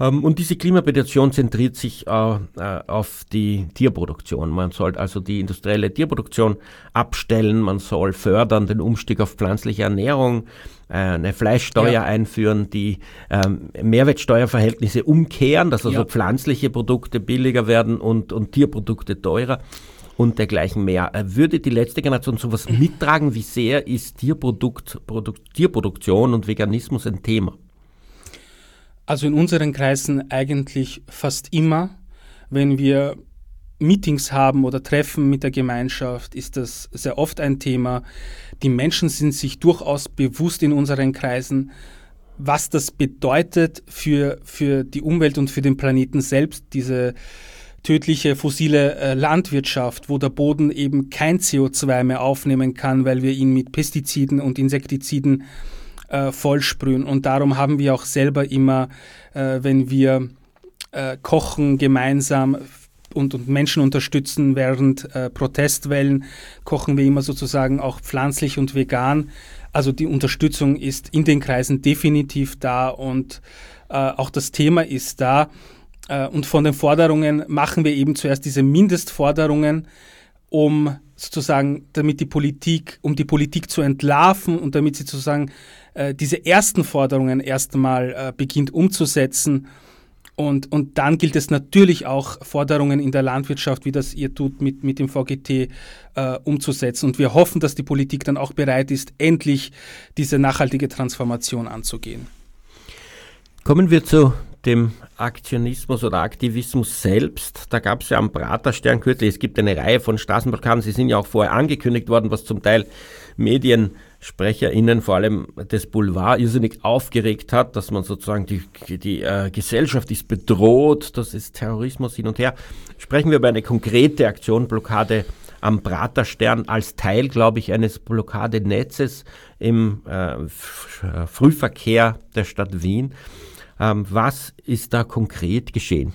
Ähm, und diese Klimapetition zentriert sich äh, äh, auf die Tierproduktion. Man soll also die industrielle Tierproduktion abstellen, man soll fördern den Umstieg auf pflanzliche Ernährung, äh, eine Fleischsteuer ja. einführen, die ähm, Mehrwertsteuerverhältnisse umkehren, dass also ja. pflanzliche Produkte billiger werden und, und Tierprodukte teurer und dergleichen mehr. Würde die letzte Generation sowas mittragen? Wie sehr ist Tierprodukt, Produkt, Tierproduktion und Veganismus ein Thema? Also in unseren Kreisen eigentlich fast immer, wenn wir Meetings haben oder Treffen mit der Gemeinschaft, ist das sehr oft ein Thema. Die Menschen sind sich durchaus bewusst in unseren Kreisen, was das bedeutet für, für die Umwelt und für den Planeten selbst, diese tödliche fossile äh, Landwirtschaft, wo der Boden eben kein CO2 mehr aufnehmen kann, weil wir ihn mit Pestiziden und Insektiziden äh, vollsprühen. Und darum haben wir auch selber immer, äh, wenn wir äh, kochen gemeinsam und, und, Menschen unterstützen während äh, Protestwellen, kochen wir immer sozusagen auch pflanzlich und vegan. Also die Unterstützung ist in den Kreisen definitiv da und äh, auch das Thema ist da. Äh, und von den Forderungen machen wir eben zuerst diese Mindestforderungen, um sozusagen, damit die Politik, um die Politik zu entlarven und damit sie sozusagen äh, diese ersten Forderungen erst einmal äh, beginnt umzusetzen. Und, und dann gilt es natürlich auch, Forderungen in der Landwirtschaft, wie das ihr tut, mit, mit dem VGT äh, umzusetzen. Und wir hoffen, dass die Politik dann auch bereit ist, endlich diese nachhaltige Transformation anzugehen. Kommen wir zu dem Aktionismus oder Aktivismus selbst. Da gab es ja am Praterstern kürzlich, es gibt eine Reihe von Straßenblockaden, sie sind ja auch vorher angekündigt worden, was zum Teil MediensprecherInnen, vor allem des Boulevard, irrsinnig aufgeregt hat, dass man sozusagen die, die äh, Gesellschaft ist bedroht, das ist Terrorismus hin und her. Sprechen wir über eine konkrete Aktion, Blockade am Praterstern als Teil, glaube ich, eines Blockadenetzes im äh, Frühverkehr der Stadt Wien. Ähm, was ist da konkret geschehen?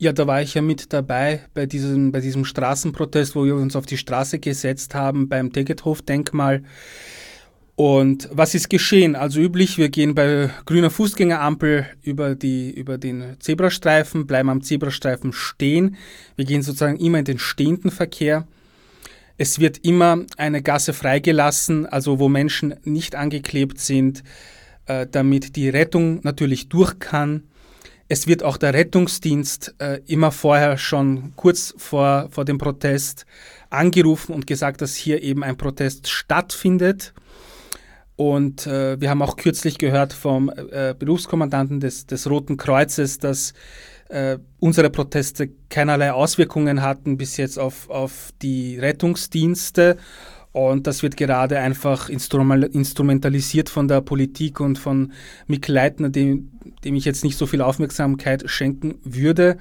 Ja, da war ich ja mit dabei bei diesem, bei diesem Straßenprotest, wo wir uns auf die Straße gesetzt haben beim Tegethof-Denkmal. Und was ist geschehen? Also üblich, wir gehen bei grüner Fußgängerampel über, die, über den Zebrastreifen, bleiben am Zebrastreifen stehen. Wir gehen sozusagen immer in den stehenden Verkehr. Es wird immer eine Gasse freigelassen, also wo Menschen nicht angeklebt sind. Äh, damit die Rettung natürlich durch kann. Es wird auch der Rettungsdienst äh, immer vorher schon kurz vor, vor dem Protest angerufen und gesagt, dass hier eben ein Protest stattfindet. Und äh, wir haben auch kürzlich gehört vom äh, Berufskommandanten des, des Roten Kreuzes, dass äh, unsere Proteste keinerlei Auswirkungen hatten bis jetzt auf, auf die Rettungsdienste und das wird gerade einfach instrumentalisiert von der Politik und von Mick Leitner, dem, dem ich jetzt nicht so viel Aufmerksamkeit schenken würde.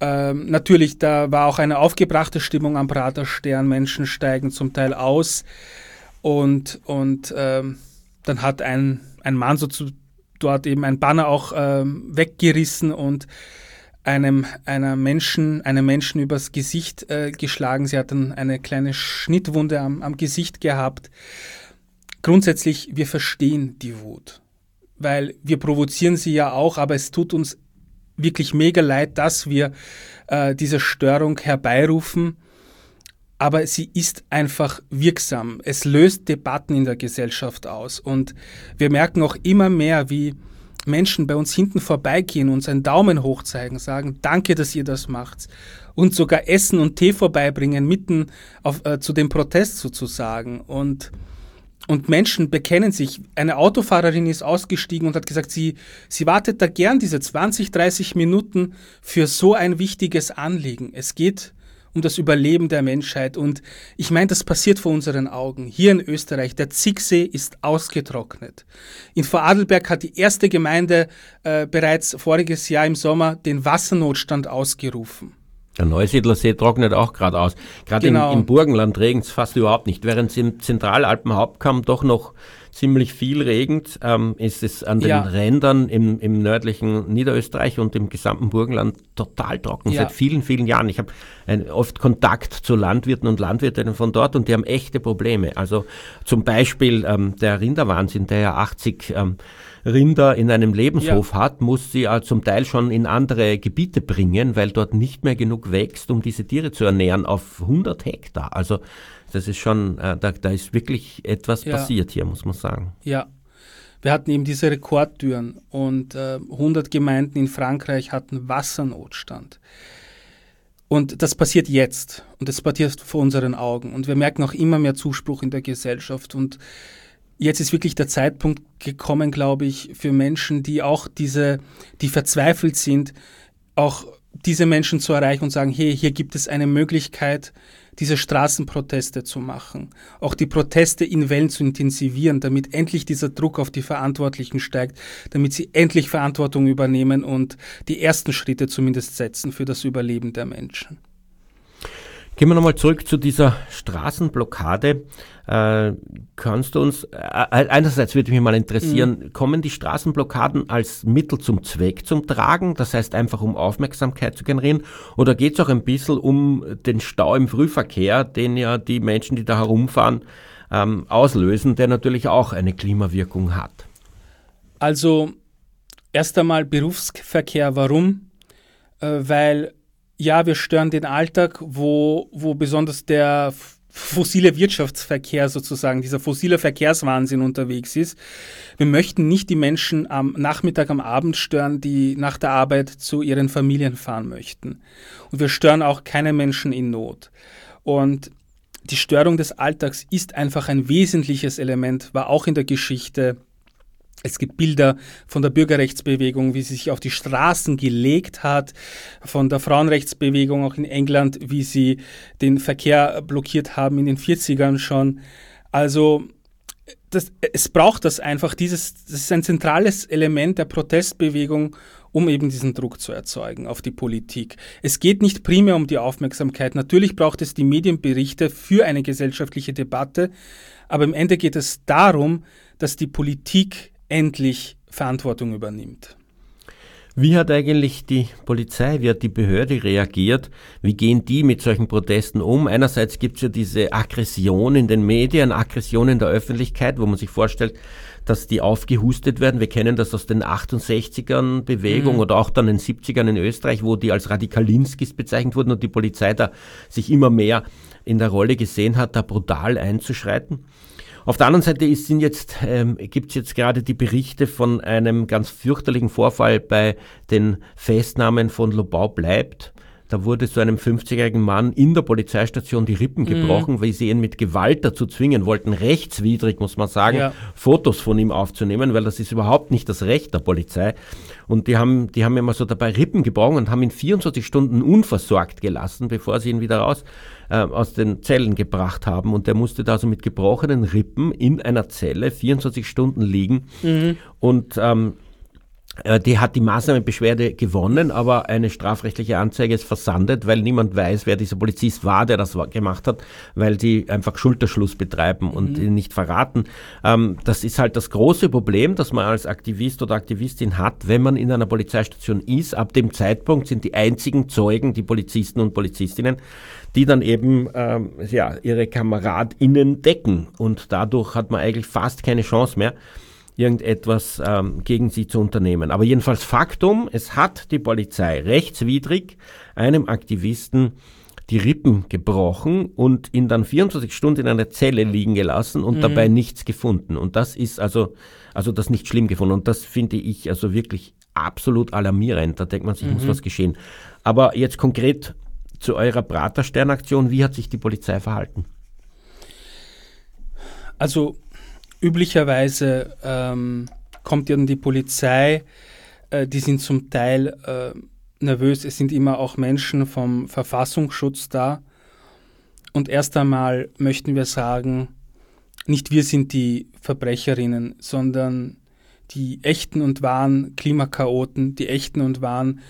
Ähm, natürlich, da war auch eine aufgebrachte Stimmung am Praterstern. Menschen steigen zum Teil aus. Und, und ähm, dann hat ein, ein Mann so zu, dort eben ein Banner auch ähm, weggerissen und einem einer Menschen, einem Menschen übers Gesicht äh, geschlagen. Sie hat dann eine kleine Schnittwunde am, am Gesicht gehabt. Grundsätzlich, wir verstehen die Wut. weil wir provozieren sie ja auch, aber es tut uns wirklich mega leid, dass wir äh, diese Störung herbeirufen. Aber sie ist einfach wirksam. Es löst Debatten in der Gesellschaft aus. Und wir merken auch immer mehr, wie Menschen bei uns hinten vorbeigehen, uns einen Daumen hoch zeigen, sagen, danke, dass ihr das macht. Und sogar Essen und Tee vorbeibringen, mitten auf, äh, zu dem Protest sozusagen. Und und Menschen bekennen sich. Eine Autofahrerin ist ausgestiegen und hat gesagt, sie, sie wartet da gern diese 20, 30 Minuten für so ein wichtiges Anliegen. Es geht um das Überleben der Menschheit. Und ich meine, das passiert vor unseren Augen. Hier in Österreich, der Zicksee ist ausgetrocknet. In Vorarlberg hat die erste Gemeinde äh, bereits voriges Jahr im Sommer den Wassernotstand ausgerufen. Der Neusiedlersee trocknet auch gerade aus. Gerade genau. im, im Burgenland regnet es fast überhaupt nicht. Während es im Zentralalpenhauptkamm doch noch ziemlich viel regnet, ähm, ist es an den ja. Rändern im, im, nördlichen Niederösterreich und im gesamten Burgenland total trocken. Ja. Seit vielen, vielen Jahren. Ich habe oft Kontakt zu Landwirten und Landwirtinnen von dort und die haben echte Probleme. Also zum Beispiel ähm, der Rinderwahnsinn, der ja 80 ähm, Rinder in einem Lebenshof ja. hat, muss sie äh, zum Teil schon in andere Gebiete bringen, weil dort nicht mehr genug wächst, um diese Tiere zu ernähren, auf 100 Hektar. Also das ist schon, äh, da, da ist wirklich etwas ja. passiert hier, muss man sagen. Ja. Wir hatten eben diese Rekordtüren und äh, 100 Gemeinden in Frankreich hatten Wassernotstand. Und das passiert jetzt und das passiert vor unseren Augen. Und wir merken auch immer mehr Zuspruch in der Gesellschaft. Und jetzt ist wirklich der Zeitpunkt gekommen, glaube ich, für Menschen, die auch diese, die verzweifelt sind, auch diese Menschen zu erreichen und sagen, hey, hier gibt es eine Möglichkeit, diese Straßenproteste zu machen, auch die Proteste in Wellen zu intensivieren, damit endlich dieser Druck auf die Verantwortlichen steigt, damit sie endlich Verantwortung übernehmen und die ersten Schritte zumindest setzen für das Überleben der Menschen. Gehen wir nochmal zurück zu dieser Straßenblockade. Äh, kannst du uns, äh, einerseits würde mich mal interessieren, mhm. kommen die Straßenblockaden als Mittel zum Zweck zum Tragen? Das heißt einfach, um Aufmerksamkeit zu generieren? Oder geht es auch ein bisschen um den Stau im Frühverkehr, den ja die Menschen, die da herumfahren, ähm, auslösen, der natürlich auch eine Klimawirkung hat? Also, erst einmal Berufsverkehr. Warum? Äh, weil ja, wir stören den Alltag, wo, wo besonders der fossile Wirtschaftsverkehr sozusagen, dieser fossile Verkehrswahnsinn unterwegs ist. Wir möchten nicht die Menschen am Nachmittag, am Abend stören, die nach der Arbeit zu ihren Familien fahren möchten. Und wir stören auch keine Menschen in Not. Und die Störung des Alltags ist einfach ein wesentliches Element, war auch in der Geschichte es gibt Bilder von der Bürgerrechtsbewegung, wie sie sich auf die Straßen gelegt hat, von der Frauenrechtsbewegung auch in England, wie sie den Verkehr blockiert haben in den 40ern schon. Also das, es braucht das einfach, dieses, das ist ein zentrales Element der Protestbewegung, um eben diesen Druck zu erzeugen auf die Politik. Es geht nicht primär um die Aufmerksamkeit. Natürlich braucht es die Medienberichte für eine gesellschaftliche Debatte, aber im Ende geht es darum, dass die Politik endlich Verantwortung übernimmt. Wie hat eigentlich die Polizei, wie hat die Behörde reagiert? Wie gehen die mit solchen Protesten um? Einerseits gibt es ja diese Aggression in den Medien, Aggression in der Öffentlichkeit, wo man sich vorstellt, dass die aufgehustet werden. Wir kennen das aus den 68ern Bewegung mhm. oder auch dann in den 70ern in Österreich, wo die als Radikalinskis bezeichnet wurden und die Polizei da sich immer mehr in der Rolle gesehen hat, da brutal einzuschreiten. Auf der anderen Seite ist, sind jetzt, ähm, gibt es jetzt gerade die Berichte von einem ganz fürchterlichen Vorfall bei den Festnahmen von Lobau bleibt. Da wurde so einem 50-jährigen Mann in der Polizeistation die Rippen mhm. gebrochen, mhm. weil sie ihn mit Gewalt dazu zwingen wollten, rechtswidrig, muss man sagen, ja. Fotos von ihm aufzunehmen, weil das ist überhaupt nicht das Recht der Polizei. Und die haben, die haben immer so dabei Rippen gebrochen und haben ihn 24 Stunden unversorgt gelassen, bevor sie ihn wieder raus äh, aus den Zellen gebracht haben. Und der musste da also mit gebrochenen Rippen in einer Zelle 24 Stunden liegen. Mhm. Und ähm, äh, die hat die Maßnahmenbeschwerde gewonnen, aber eine strafrechtliche Anzeige ist versandet, weil niemand weiß, wer dieser Polizist war, der das gemacht hat, weil die einfach Schulterschluss betreiben und mhm. ihn nicht verraten. Ähm, das ist halt das große Problem, das man als Aktivist oder Aktivistin hat, wenn man in einer Polizeistation ist. Ab dem Zeitpunkt sind die einzigen Zeugen die Polizisten und Polizistinnen, die dann eben ähm, ja, ihre KameradInnen decken und dadurch hat man eigentlich fast keine Chance mehr irgendetwas ähm, gegen sie zu unternehmen. Aber jedenfalls Faktum, es hat die Polizei rechtswidrig einem Aktivisten die Rippen gebrochen und ihn dann 24 Stunden in einer Zelle liegen gelassen und mhm. dabei nichts gefunden. Und das ist also, also das nicht schlimm gefunden. Und das finde ich also wirklich absolut alarmierend. Da denkt man sich, mhm. muss was geschehen. Aber jetzt konkret zu eurer Praterstern-Aktion, wie hat sich die Polizei verhalten? Also üblicherweise ähm, kommt dann die Polizei, äh, die sind zum Teil äh, nervös, es sind immer auch Menschen vom Verfassungsschutz da. Und erst einmal möchten wir sagen, nicht wir sind die Verbrecherinnen, sondern die echten und wahren Klimakaoten, die echten und wahren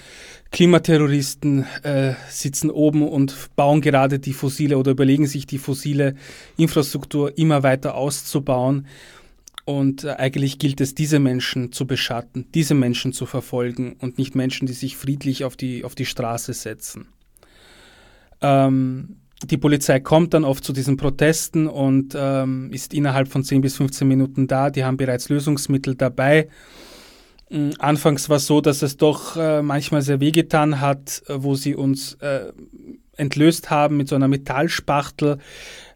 Klimaterroristen äh, sitzen oben und bauen gerade die fossile oder überlegen sich die fossile Infrastruktur immer weiter auszubauen. Und äh, eigentlich gilt es, diese Menschen zu beschatten, diese Menschen zu verfolgen und nicht Menschen, die sich friedlich auf die, auf die Straße setzen. Ähm, die Polizei kommt dann oft zu diesen Protesten und ähm, ist innerhalb von 10 bis 15 Minuten da. Die haben bereits Lösungsmittel dabei. Ähm, anfangs war es so, dass es doch äh, manchmal sehr wehgetan hat, äh, wo sie uns äh, entlöst haben mit so einer Metallspachtel.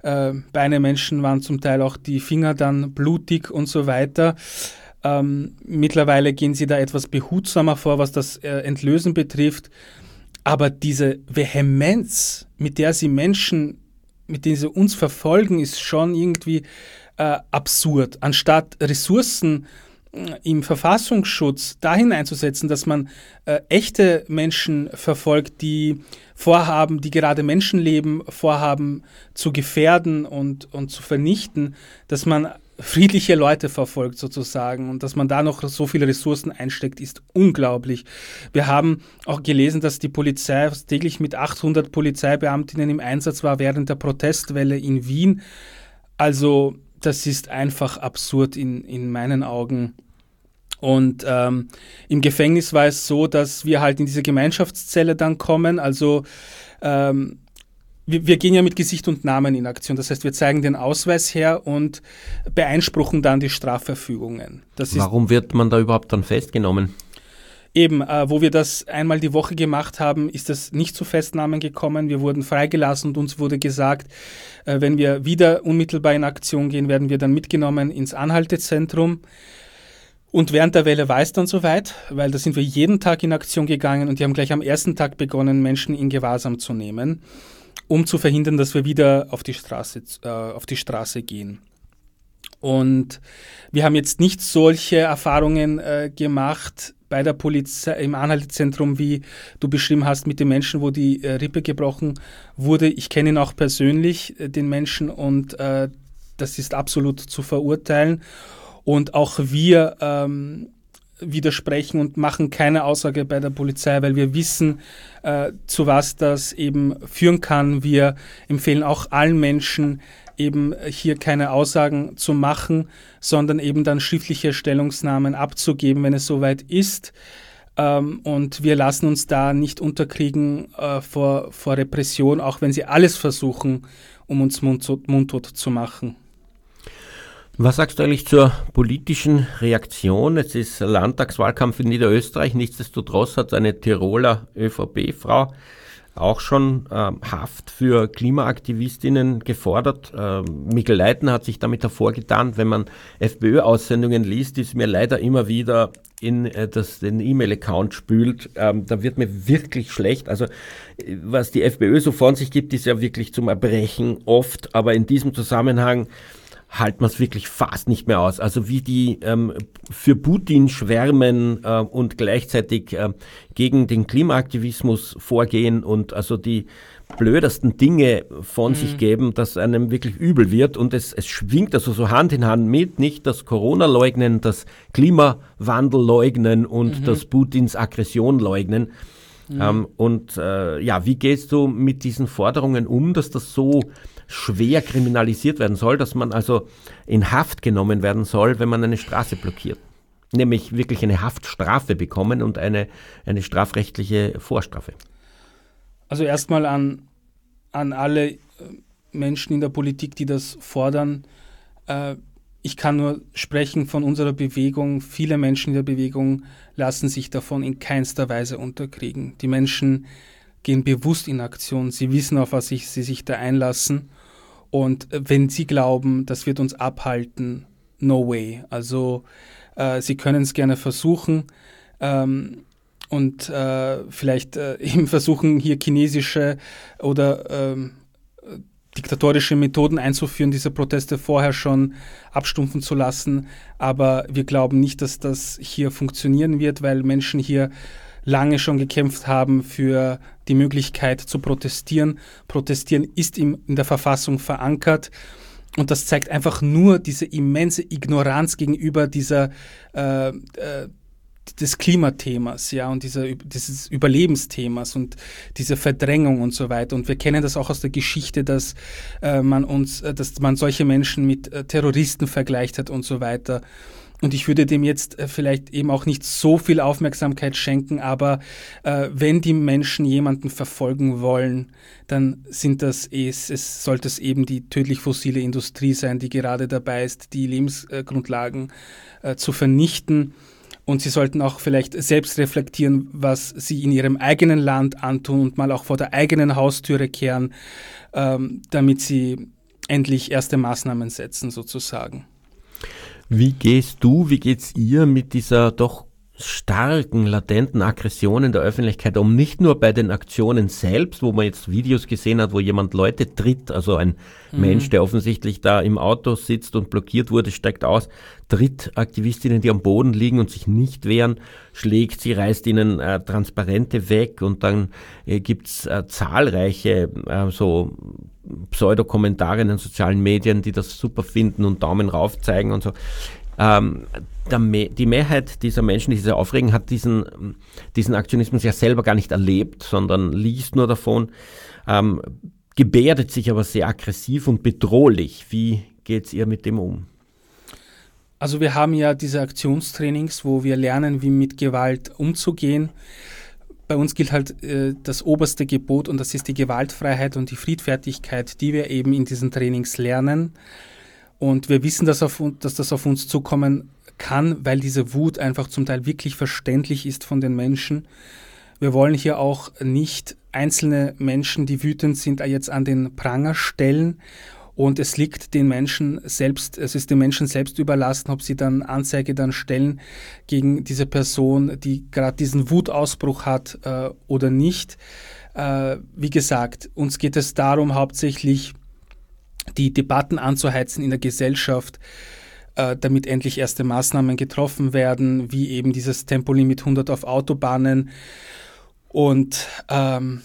Äh, bei einem Menschen waren zum Teil auch die Finger dann blutig und so weiter. Ähm, mittlerweile gehen sie da etwas behutsamer vor, was das äh, Entlösen betrifft. Aber diese Vehemenz, mit der sie Menschen, mit denen sie uns verfolgen, ist schon irgendwie äh, absurd. Anstatt Ressourcen äh, im Verfassungsschutz dahin einzusetzen, dass man äh, echte Menschen verfolgt, die vorhaben, die gerade Menschenleben vorhaben zu gefährden und, und zu vernichten, dass man friedliche Leute verfolgt sozusagen und dass man da noch so viele Ressourcen einsteckt, ist unglaublich. Wir haben auch gelesen, dass die Polizei täglich mit 800 Polizeibeamtinnen im Einsatz war während der Protestwelle in Wien. Also das ist einfach absurd in, in meinen Augen. Und ähm, im Gefängnis war es so, dass wir halt in diese Gemeinschaftszelle dann kommen. Also ähm, wir, wir, gehen ja mit Gesicht und Namen in Aktion. Das heißt, wir zeigen den Ausweis her und beeinspruchen dann die Strafverfügungen. Warum wird man da überhaupt dann festgenommen? Eben, äh, wo wir das einmal die Woche gemacht haben, ist es nicht zu Festnahmen gekommen. Wir wurden freigelassen und uns wurde gesagt, äh, wenn wir wieder unmittelbar in Aktion gehen, werden wir dann mitgenommen ins Anhaltezentrum. Und während der Welle war es dann soweit, weil da sind wir jeden Tag in Aktion gegangen und die haben gleich am ersten Tag begonnen, Menschen in Gewahrsam zu nehmen um zu verhindern, dass wir wieder auf die Straße, äh, auf die Straße gehen. Und wir haben jetzt nicht solche Erfahrungen äh, gemacht bei der Polizei im Anhaltezentrum, wie du beschrieben hast, mit den Menschen, wo die äh, Rippe gebrochen wurde. Ich kenne ihn auch persönlich, äh, den Menschen, und äh, das ist absolut zu verurteilen. Und auch wir ähm, widersprechen und machen keine Aussage bei der Polizei, weil wir wissen, äh, zu was das eben führen kann. Wir empfehlen auch allen Menschen, eben hier keine Aussagen zu machen, sondern eben dann schriftliche Stellungsnahmen abzugeben, wenn es soweit ist. Ähm, und wir lassen uns da nicht unterkriegen äh, vor, vor Repression, auch wenn sie alles versuchen, um uns mundtot, mundtot zu machen. Was sagst du eigentlich zur politischen Reaktion? Es ist Landtagswahlkampf in Niederösterreich. Nichtsdestotrotz hat eine Tiroler ÖVP-Frau auch schon äh, Haft für Klimaaktivistinnen gefordert. Äh, Mikkel Leitner hat sich damit hervorgetan. Wenn man FPÖ-Aussendungen liest, ist mir leider immer wieder in äh, das, den E-Mail-Account spült. Ähm, da wird mir wirklich schlecht. Also äh, was die FPÖ so von sich gibt, ist ja wirklich zum Erbrechen oft. Aber in diesem Zusammenhang halten wir es wirklich fast nicht mehr aus. Also wie die ähm, für Putin schwärmen äh, und gleichzeitig äh, gegen den Klimaaktivismus vorgehen und also die blödesten Dinge von mhm. sich geben, dass einem wirklich übel wird und es, es schwingt also so Hand in Hand mit, nicht das Corona leugnen, das Klimawandel leugnen und mhm. das Putins Aggression leugnen. Mhm. Ähm, und äh, ja, wie gehst du mit diesen Forderungen um, dass das so schwer kriminalisiert werden soll, dass man also in Haft genommen werden soll, wenn man eine Straße blockiert. Nämlich wirklich eine Haftstrafe bekommen und eine, eine strafrechtliche Vorstrafe. Also erstmal an, an alle äh, Menschen in der Politik, die das fordern. Äh, ich kann nur sprechen von unserer Bewegung. Viele Menschen in der Bewegung lassen sich davon in keinster Weise unterkriegen. Die Menschen gehen bewusst in Aktion. Sie wissen, auf was sie sich da einlassen. Und wenn sie glauben, das wird uns abhalten, no way. Also äh, sie können es gerne versuchen. Ähm, und äh, vielleicht äh, eben versuchen, hier chinesische oder ähm, diktatorische Methoden einzuführen, diese Proteste vorher schon abstumpfen zu lassen. Aber wir glauben nicht, dass das hier funktionieren wird, weil Menschen hier lange schon gekämpft haben für die Möglichkeit zu protestieren. Protestieren ist in der Verfassung verankert. Und das zeigt einfach nur diese immense Ignoranz gegenüber dieser äh, äh, des Klimathemas, ja, und dieser, dieses Überlebensthemas und diese Verdrängung und so weiter. Und wir kennen das auch aus der Geschichte, dass äh, man uns, äh, dass man solche Menschen mit äh, Terroristen vergleicht hat und so weiter. Und ich würde dem jetzt äh, vielleicht eben auch nicht so viel Aufmerksamkeit schenken, aber äh, wenn die Menschen jemanden verfolgen wollen, dann sind das es, es sollte es eben die tödlich fossile Industrie sein, die gerade dabei ist, die Lebensgrundlagen äh, zu vernichten. Und sie sollten auch vielleicht selbst reflektieren, was sie in ihrem eigenen Land antun und mal auch vor der eigenen Haustüre kehren, ähm, damit sie endlich erste Maßnahmen setzen, sozusagen. Wie gehst du, wie geht's ihr mit dieser doch starken, latenten Aggressionen der Öffentlichkeit um, nicht nur bei den Aktionen selbst, wo man jetzt Videos gesehen hat, wo jemand Leute tritt, also ein mhm. Mensch, der offensichtlich da im Auto sitzt und blockiert wurde, steigt aus, tritt Aktivistinnen, die am Boden liegen und sich nicht wehren, schlägt sie, reißt ihnen äh, Transparente weg und dann äh, gibt's äh, zahlreiche äh, so Pseudokommentare in den sozialen Medien, die das super finden und Daumen rauf zeigen und so. Ähm, der, die Mehrheit dieser Menschen, die sich aufregen, hat diesen, diesen Aktionismus ja selber gar nicht erlebt, sondern liest nur davon, ähm, gebärdet sich aber sehr aggressiv und bedrohlich. Wie geht es ihr mit dem um? Also wir haben ja diese Aktionstrainings, wo wir lernen, wie mit Gewalt umzugehen. Bei uns gilt halt äh, das oberste Gebot und das ist die Gewaltfreiheit und die Friedfertigkeit, die wir eben in diesen Trainings lernen. Und wir wissen, dass, auf, dass das auf uns zukommen kann, weil diese Wut einfach zum Teil wirklich verständlich ist von den Menschen. Wir wollen hier auch nicht einzelne Menschen, die wütend sind, jetzt an den Pranger stellen. Und es liegt den Menschen selbst, es ist den Menschen selbst überlassen, ob sie dann Anzeige dann stellen gegen diese Person, die gerade diesen Wutausbruch hat äh, oder nicht. Äh, wie gesagt, uns geht es darum, hauptsächlich die Debatten anzuheizen in der Gesellschaft, äh, damit endlich erste Maßnahmen getroffen werden, wie eben dieses Tempolimit 100 auf Autobahnen. Und ähm,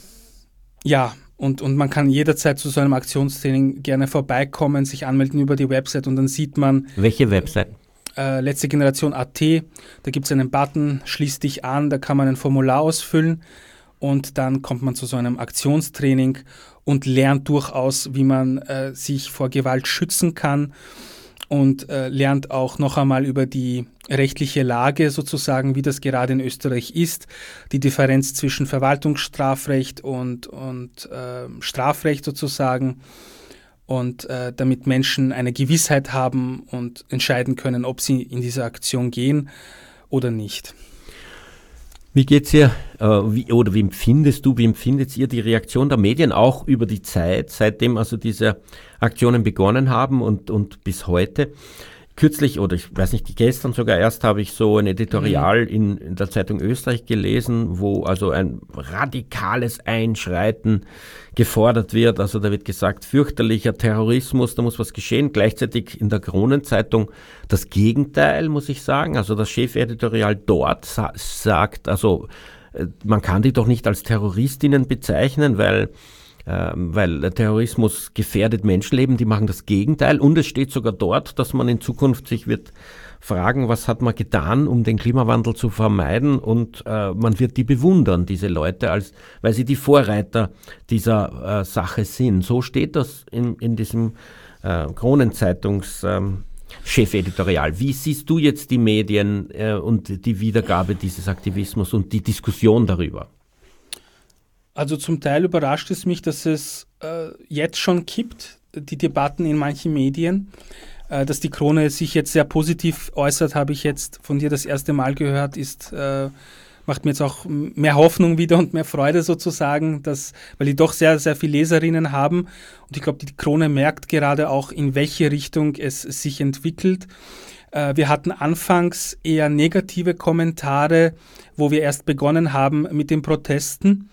ja, und, und man kann jederzeit zu so einem Aktionstraining gerne vorbeikommen, sich anmelden über die Website und dann sieht man. Welche Website? Äh, letzte Generation AT. Da gibt es einen Button, schließ dich an, da kann man ein Formular ausfüllen und dann kommt man zu so einem Aktionstraining und lernt durchaus, wie man äh, sich vor Gewalt schützen kann und äh, lernt auch noch einmal über die rechtliche Lage sozusagen, wie das gerade in Österreich ist, die Differenz zwischen Verwaltungsstrafrecht und, und äh, Strafrecht sozusagen und äh, damit Menschen eine Gewissheit haben und entscheiden können, ob sie in diese Aktion gehen oder nicht. Wie geht's ihr, äh, wie, oder wie empfindest du, wie empfindet ihr die Reaktion der Medien auch über die Zeit, seitdem also diese Aktionen begonnen haben und, und bis heute? Kürzlich oder ich weiß nicht, gestern sogar erst habe ich so ein Editorial mhm. in, in, der Zeitung Österreich gelesen, wo also ein radikales Einschreiten gefordert wird. Also da wird gesagt, fürchterlicher Terrorismus, da muss was geschehen. Gleichzeitig in der Kronenzeitung das Gegenteil, muss ich sagen. Also das Chefeditorial dort sa sagt, also äh, man kann die doch nicht als Terroristinnen bezeichnen, weil weil der Terrorismus gefährdet Menschenleben, die machen das Gegenteil. Und es steht sogar dort, dass man in Zukunft sich wird fragen, was hat man getan, um den Klimawandel zu vermeiden. Und äh, man wird die bewundern, diese Leute, als, weil sie die Vorreiter dieser äh, Sache sind. So steht das in, in diesem äh, Kronenzeitungs. Ähm, Chefeditorial. Wie siehst du jetzt die Medien äh, und die Wiedergabe dieses Aktivismus und die Diskussion darüber? Also zum Teil überrascht es mich, dass es äh, jetzt schon kippt, die Debatten in manchen Medien. Äh, dass die Krone sich jetzt sehr positiv äußert, habe ich jetzt von dir das erste Mal gehört, ist äh, macht mir jetzt auch mehr Hoffnung wieder und mehr Freude sozusagen, dass, weil die doch sehr, sehr viele Leserinnen haben. Und ich glaube, die Krone merkt gerade auch, in welche Richtung es sich entwickelt. Äh, wir hatten anfangs eher negative Kommentare, wo wir erst begonnen haben mit den Protesten.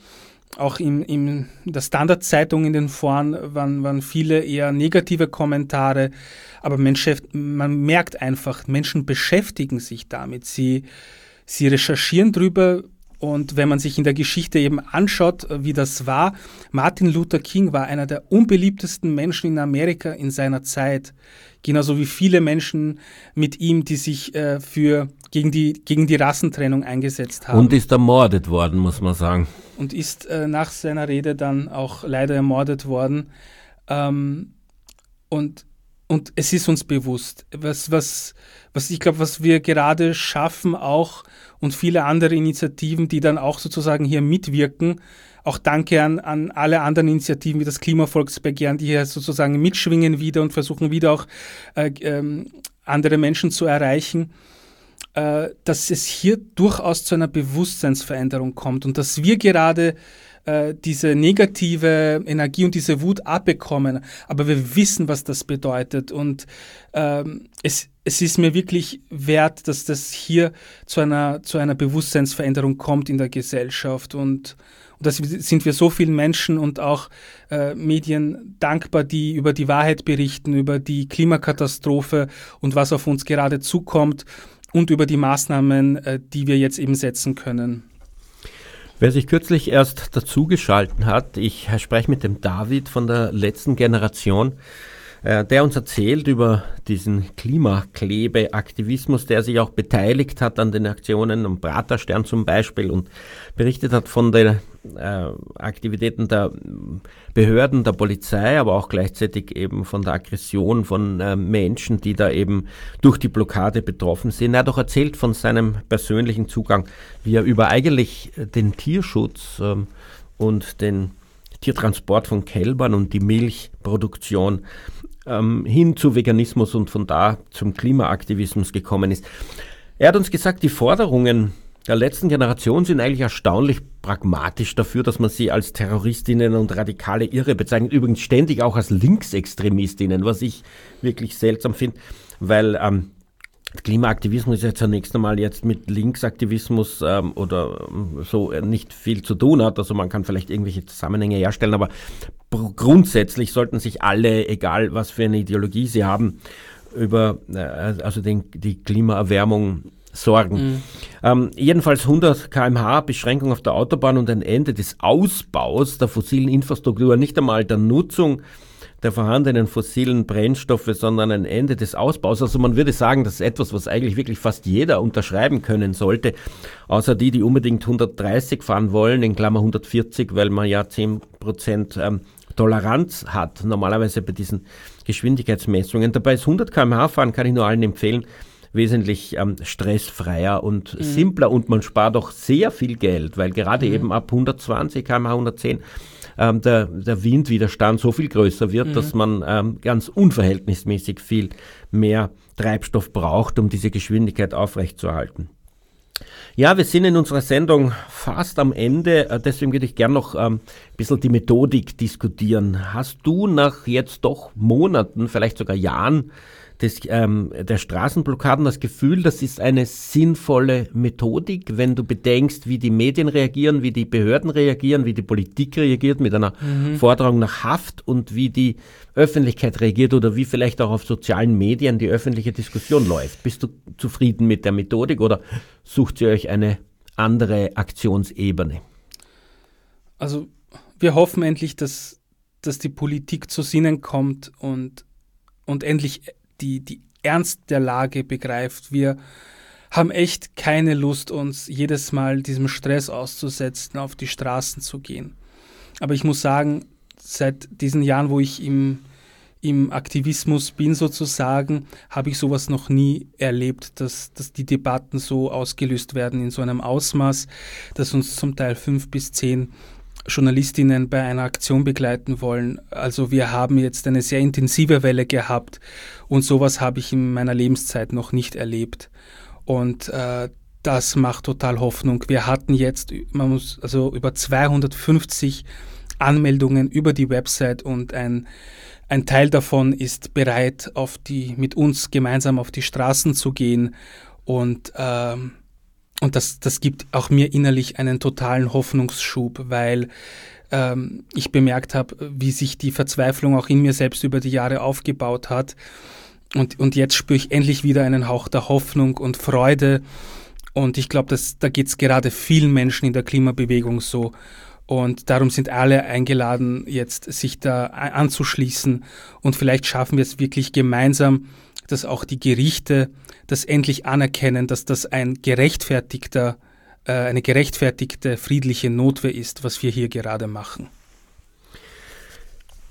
Auch in, in der Standardzeitung in den Foren waren, waren viele eher negative Kommentare, aber man, man merkt einfach, Menschen beschäftigen sich damit. Sie, sie recherchieren drüber, und wenn man sich in der Geschichte eben anschaut, wie das war, Martin Luther King war einer der unbeliebtesten Menschen in Amerika in seiner Zeit. Genauso wie viele Menschen mit ihm, die sich äh, für, gegen, die, gegen die Rassentrennung eingesetzt haben. Und ist ermordet worden, muss man sagen. Und ist äh, nach seiner Rede dann auch leider ermordet worden. Ähm, und und es ist uns bewusst, was, was, was ich glaube, was wir gerade schaffen auch und viele andere Initiativen, die dann auch sozusagen hier mitwirken. Auch danke an, an alle anderen Initiativen wie das Klimavolksbegehren, die hier sozusagen mitschwingen wieder und versuchen wieder auch äh, ähm, andere Menschen zu erreichen, äh, dass es hier durchaus zu einer Bewusstseinsveränderung kommt und dass wir gerade äh, diese negative Energie und diese Wut abbekommen. Aber wir wissen, was das bedeutet. Und ähm, es, es ist mir wirklich wert, dass das hier zu einer, zu einer Bewusstseinsveränderung kommt in der Gesellschaft. Und, und da sind wir so vielen Menschen und auch äh, Medien dankbar, die über die Wahrheit berichten, über die Klimakatastrophe und was auf uns gerade zukommt und über die Maßnahmen, äh, die wir jetzt eben setzen können. Wer sich kürzlich erst dazugeschalten hat, ich spreche mit dem David von der letzten Generation, äh, der uns erzählt über diesen Klimaklebeaktivismus, der sich auch beteiligt hat an den Aktionen am Praterstern zum Beispiel und berichtet hat von äh, Aktivitäten der Behörden, der Polizei, aber auch gleichzeitig eben von der Aggression von äh, Menschen, die da eben durch die Blockade betroffen sind. Er hat auch erzählt von seinem persönlichen Zugang, wie er über eigentlich den Tierschutz ähm, und den Tiertransport von Kälbern und die Milchproduktion ähm, hin zu Veganismus und von da zum Klimaaktivismus gekommen ist. Er hat uns gesagt, die Forderungen der letzten Generation sind eigentlich erstaunlich pragmatisch dafür, dass man sie als Terroristinnen und radikale Irre bezeichnet. Übrigens ständig auch als Linksextremistinnen, was ich wirklich seltsam finde, weil ähm, Klimaaktivismus ist ja zunächst einmal jetzt mit Linksaktivismus ähm, oder ähm, so nicht viel zu tun hat. Also man kann vielleicht irgendwelche Zusammenhänge herstellen, aber grundsätzlich sollten sich alle, egal was für eine Ideologie sie haben, über äh, also den, die Klimaerwärmung sorgen. Mhm. Ähm, jedenfalls 100 kmh Beschränkung auf der Autobahn und ein Ende des Ausbaus der fossilen Infrastruktur, nicht einmal der Nutzung der vorhandenen fossilen Brennstoffe, sondern ein Ende des Ausbaus. Also man würde sagen, das ist etwas, was eigentlich wirklich fast jeder unterschreiben können sollte, außer die, die unbedingt 130 fahren wollen, in Klammer 140, weil man ja 10 Prozent ähm, Toleranz hat, normalerweise bei diesen Geschwindigkeitsmessungen. Dabei ist 100 km/h fahren, kann ich nur allen empfehlen, wesentlich ähm, stressfreier und mhm. simpler und man spart auch sehr viel Geld, weil gerade mhm. eben ab 120 km/h, 110 ähm, der, der Windwiderstand so viel größer wird, mhm. dass man ähm, ganz unverhältnismäßig viel mehr Treibstoff braucht, um diese Geschwindigkeit aufrechtzuerhalten. Ja, wir sind in unserer Sendung fast am Ende, äh, deswegen würde ich gerne noch ähm, ein bisschen die Methodik diskutieren. Hast du nach jetzt doch Monaten, vielleicht sogar Jahren des, ähm, der Straßenblockaden das Gefühl, das ist eine sinnvolle Methodik, wenn du bedenkst, wie die Medien reagieren, wie die Behörden reagieren, wie die Politik reagiert mit einer mhm. Forderung nach Haft und wie die Öffentlichkeit reagiert oder wie vielleicht auch auf sozialen Medien die öffentliche Diskussion läuft. Bist du zufrieden mit der Methodik oder sucht ihr euch eine andere Aktionsebene? Also wir hoffen endlich, dass, dass die Politik zu Sinnen kommt und, und endlich die, die Ernst der Lage begreift. Wir haben echt keine Lust, uns jedes Mal diesem Stress auszusetzen, auf die Straßen zu gehen. Aber ich muss sagen, seit diesen Jahren, wo ich im, im Aktivismus bin sozusagen, habe ich sowas noch nie erlebt, dass, dass die Debatten so ausgelöst werden in so einem Ausmaß, dass uns zum Teil fünf bis zehn Journalistinnen bei einer Aktion begleiten wollen. Also wir haben jetzt eine sehr intensive Welle gehabt und sowas habe ich in meiner Lebenszeit noch nicht erlebt. Und äh, das macht total Hoffnung. Wir hatten jetzt, man muss also über 250 Anmeldungen über die Website und ein, ein Teil davon ist bereit, auf die, mit uns gemeinsam auf die Straßen zu gehen. Und, ähm, und das, das gibt auch mir innerlich einen totalen Hoffnungsschub, weil ähm, ich bemerkt habe, wie sich die Verzweiflung auch in mir selbst über die Jahre aufgebaut hat. Und, und jetzt spüre ich endlich wieder einen Hauch der Hoffnung und Freude. Und ich glaube, da geht es gerade vielen Menschen in der Klimabewegung so. Und darum sind alle eingeladen, jetzt sich da anzuschließen. Und vielleicht schaffen wir es wirklich gemeinsam, dass auch die Gerichte das endlich anerkennen, dass das ein gerechtfertigter, äh, eine gerechtfertigte friedliche Notwehr ist, was wir hier gerade machen.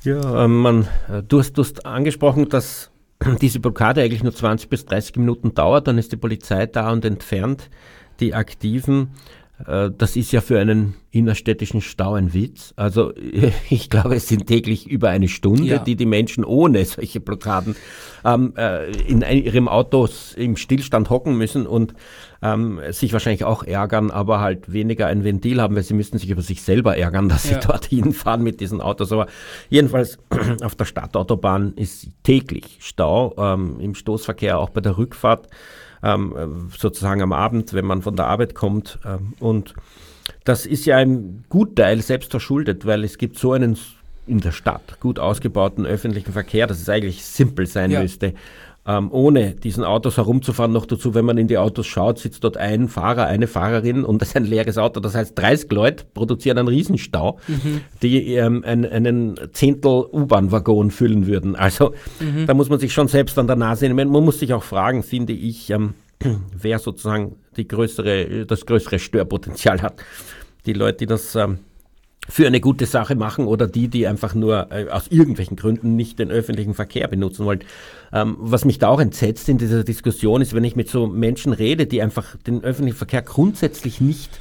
Ja, ähm, man, äh, du, hast, du hast angesprochen, dass diese Blockade eigentlich nur 20 bis 30 Minuten dauert, dann ist die Polizei da und entfernt die Aktiven. Äh, das ist ja für einen innerstädtischen Stau ein Witz. Also ich glaube, es sind täglich über eine Stunde, ja. die die Menschen ohne solche Blockaden ähm, äh, in ihrem Auto im Stillstand hocken müssen und ähm, sich wahrscheinlich auch ärgern, aber halt weniger ein Ventil haben, weil sie müssten sich über sich selber ärgern, dass ja. sie dorthin fahren mit diesen Autos. Aber jedenfalls auf der Stadtautobahn ist täglich Stau ähm, im Stoßverkehr, auch bei der Rückfahrt ähm, sozusagen am Abend, wenn man von der Arbeit kommt. Ähm, und das ist ja ein Gutteil selbst verschuldet, weil es gibt so einen in der Stadt gut ausgebauten öffentlichen Verkehr, dass es eigentlich simpel sein ja. müsste ähm, ohne diesen Autos herumzufahren. Noch dazu, wenn man in die Autos schaut, sitzt dort ein Fahrer, eine Fahrerin und das ist ein leeres Auto. Das heißt, 30 Leute produzieren einen Riesenstau, mhm. die ähm, ein, einen Zehntel U-Bahn-Waggon füllen würden. Also mhm. da muss man sich schon selbst an der Nase nehmen. Man muss sich auch fragen, finde ich, ähm, wer sozusagen die größere, das größere Störpotenzial hat. Die Leute, die das ähm, für eine gute Sache machen oder die, die einfach nur äh, aus irgendwelchen Gründen nicht den öffentlichen Verkehr benutzen wollen. Ähm, was mich da auch entsetzt in dieser Diskussion ist, wenn ich mit so Menschen rede, die einfach den öffentlichen Verkehr grundsätzlich nicht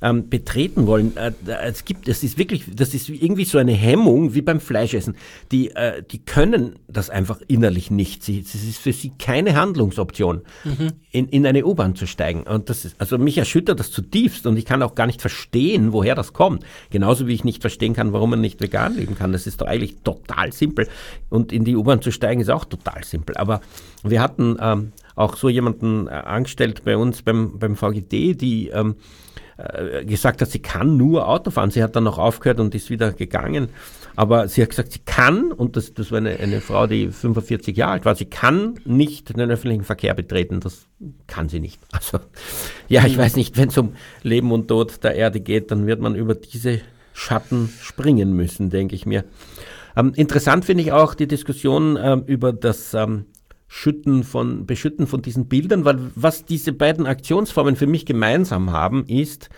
ähm, betreten wollen. Äh, es gibt, es ist wirklich, das ist irgendwie so eine Hemmung wie beim Fleischessen. Die, äh, die können das einfach innerlich nicht. Sie, es ist für sie keine Handlungsoption, mhm. in, in eine U-Bahn zu steigen. Und das ist, also mich erschüttert das zutiefst und ich kann auch gar nicht verstehen, woher das kommt. Genauso wie ich nicht verstehen kann, warum man nicht vegan leben kann. Das ist doch eigentlich total simpel. Und in die U-Bahn zu steigen ist auch total simpel. Aber wir hatten ähm, auch so jemanden äh, angestellt bei uns beim, beim VGD, die ähm, äh, gesagt hat, sie kann nur Auto fahren. Sie hat dann noch aufgehört und ist wieder gegangen. Aber sie hat gesagt, sie kann, und das, das war eine, eine Frau, die 45 Jahre alt war, sie kann nicht den öffentlichen Verkehr betreten. Das kann sie nicht. Also, ja, ich weiß nicht, wenn es um Leben und Tod der Erde geht, dann wird man über diese Schatten springen müssen, denke ich mir. Ähm, interessant finde ich auch die Diskussion ähm, über das ähm, Schütten von, Beschütten von diesen Bildern, weil was diese beiden Aktionsformen für mich gemeinsam haben, ist,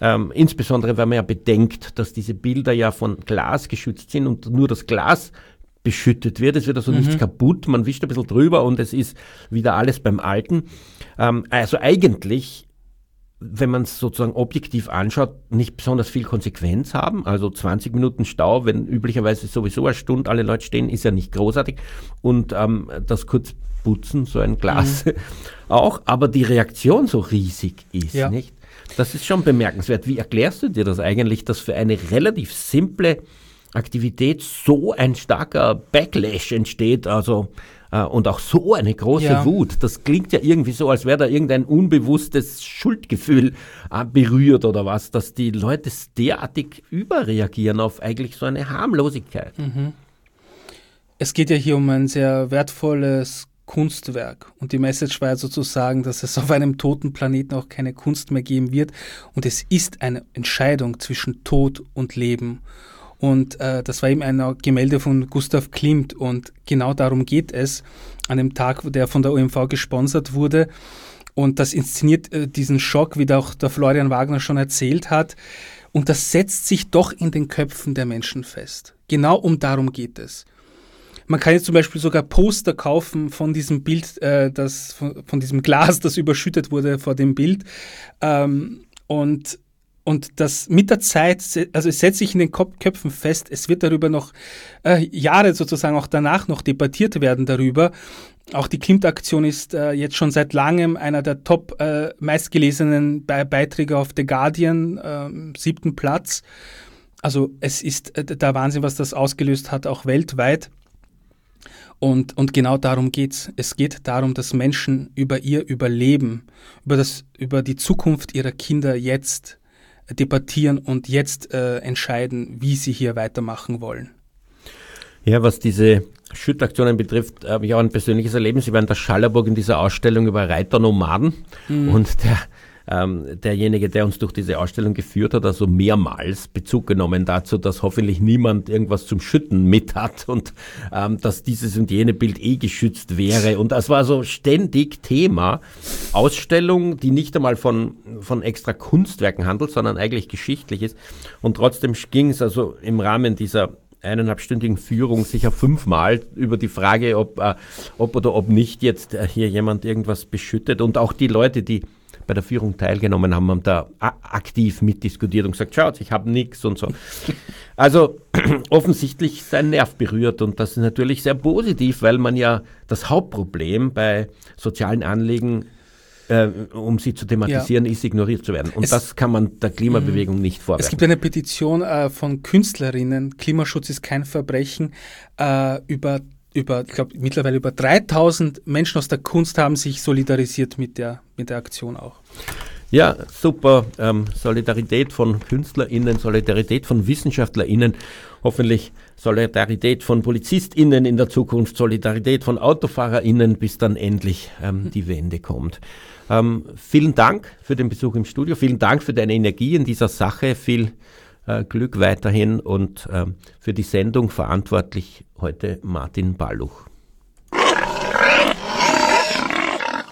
ähm, insbesondere wenn man ja bedenkt, dass diese Bilder ja von Glas geschützt sind und nur das Glas beschüttet wird. Es wird also mhm. nichts kaputt, man wischt ein bisschen drüber und es ist wieder alles beim Alten. Ähm, also eigentlich wenn man es sozusagen objektiv anschaut, nicht besonders viel Konsequenz haben. Also 20 Minuten Stau, wenn üblicherweise sowieso eine Stunde alle Leute stehen, ist ja nicht großartig. Und ähm, das kurz putzen, so ein Glas mhm. auch, aber die Reaktion so riesig ist, ja. nicht? Das ist schon bemerkenswert. Wie erklärst du dir das eigentlich, dass für eine relativ simple Aktivität so ein starker Backlash entsteht? Also und auch so eine große ja. Wut. Das klingt ja irgendwie so, als wäre da irgendein unbewusstes Schuldgefühl äh, berührt oder was, dass die Leute derartig überreagieren auf eigentlich so eine Harmlosigkeit. Mhm. Es geht ja hier um ein sehr wertvolles Kunstwerk. Und die Message war ja sozusagen, dass es auf einem toten Planeten auch keine Kunst mehr geben wird. Und es ist eine Entscheidung zwischen Tod und Leben. Und äh, das war eben ein Gemälde von Gustav Klimt und genau darum geht es an dem Tag, der von der OMV gesponsert wurde. Und das inszeniert äh, diesen Schock, wie auch der Florian Wagner schon erzählt hat. Und das setzt sich doch in den Köpfen der Menschen fest. Genau um darum geht es. Man kann jetzt zum Beispiel sogar Poster kaufen von diesem Bild, äh, das, von, von, diesem Glas, das überschüttet wurde vor dem Bild. Ähm, und Und das mit der Zeit, also es setzt sich in den Köpfen fest, es wird darüber noch äh, Jahre sozusagen auch danach noch debattiert werden darüber. Auch die Klimt-Aktion ist äh, jetzt schon seit langem einer der top äh, meistgelesenen Be Beiträge auf The Guardian, äh, siebten Platz. Also es ist äh, der Wahnsinn, was das ausgelöst hat, auch weltweit. Und, und genau darum geht's. Es geht darum, dass Menschen über ihr Überleben, über, das, über die Zukunft ihrer Kinder jetzt debattieren und jetzt äh, entscheiden, wie sie hier weitermachen wollen. Ja, was diese Schüttaktionen betrifft, habe ich auch ein persönliches Erlebnis. Ich war in der Schallerburg in dieser Ausstellung über Reiternomaden mhm. und der ähm, derjenige, der uns durch diese Ausstellung geführt hat, also mehrmals Bezug genommen dazu, dass hoffentlich niemand irgendwas zum Schütten mit hat und ähm, dass dieses und jene Bild eh geschützt wäre. Und das war so ständig Thema. Ausstellung, die nicht einmal von, von extra Kunstwerken handelt, sondern eigentlich geschichtlich ist. Und trotzdem ging es also im Rahmen dieser eineinhalbstündigen Führung sicher fünfmal über die Frage, ob, äh, ob oder ob nicht jetzt äh, hier jemand irgendwas beschüttet. Und auch die Leute, die bei der Führung teilgenommen haben, haben da aktiv mitdiskutiert und gesagt, schaut, ich habe nichts und so. Also offensichtlich sein Nerv berührt und das ist natürlich sehr positiv, weil man ja das Hauptproblem bei sozialen Anliegen äh, um sie zu thematisieren, ja. ist ignoriert zu werden. Und es, das kann man der Klimabewegung mh. nicht vorwerfen. Es gibt eine Petition äh, von Künstlerinnen, Klimaschutz ist kein Verbrechen, äh, über über, ich glaube, mittlerweile über 3000 Menschen aus der Kunst haben sich solidarisiert mit der, mit der Aktion auch. Ja, super. Ähm, Solidarität von KünstlerInnen, Solidarität von WissenschaftlerInnen, hoffentlich Solidarität von PolizistInnen in der Zukunft, Solidarität von AutofahrerInnen, bis dann endlich ähm, die Wende kommt. Ähm, vielen Dank für den Besuch im Studio, vielen Dank für deine Energie in dieser Sache, viel äh, Glück weiterhin und äh, für die Sendung verantwortlich heute Martin Balluch.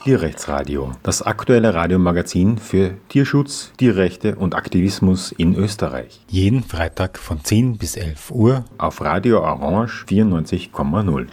Tierrechtsradio, das aktuelle Radiomagazin für Tierschutz, Tierrechte und Aktivismus in Österreich. Jeden Freitag von 10 bis 11 Uhr auf Radio Orange 94,0.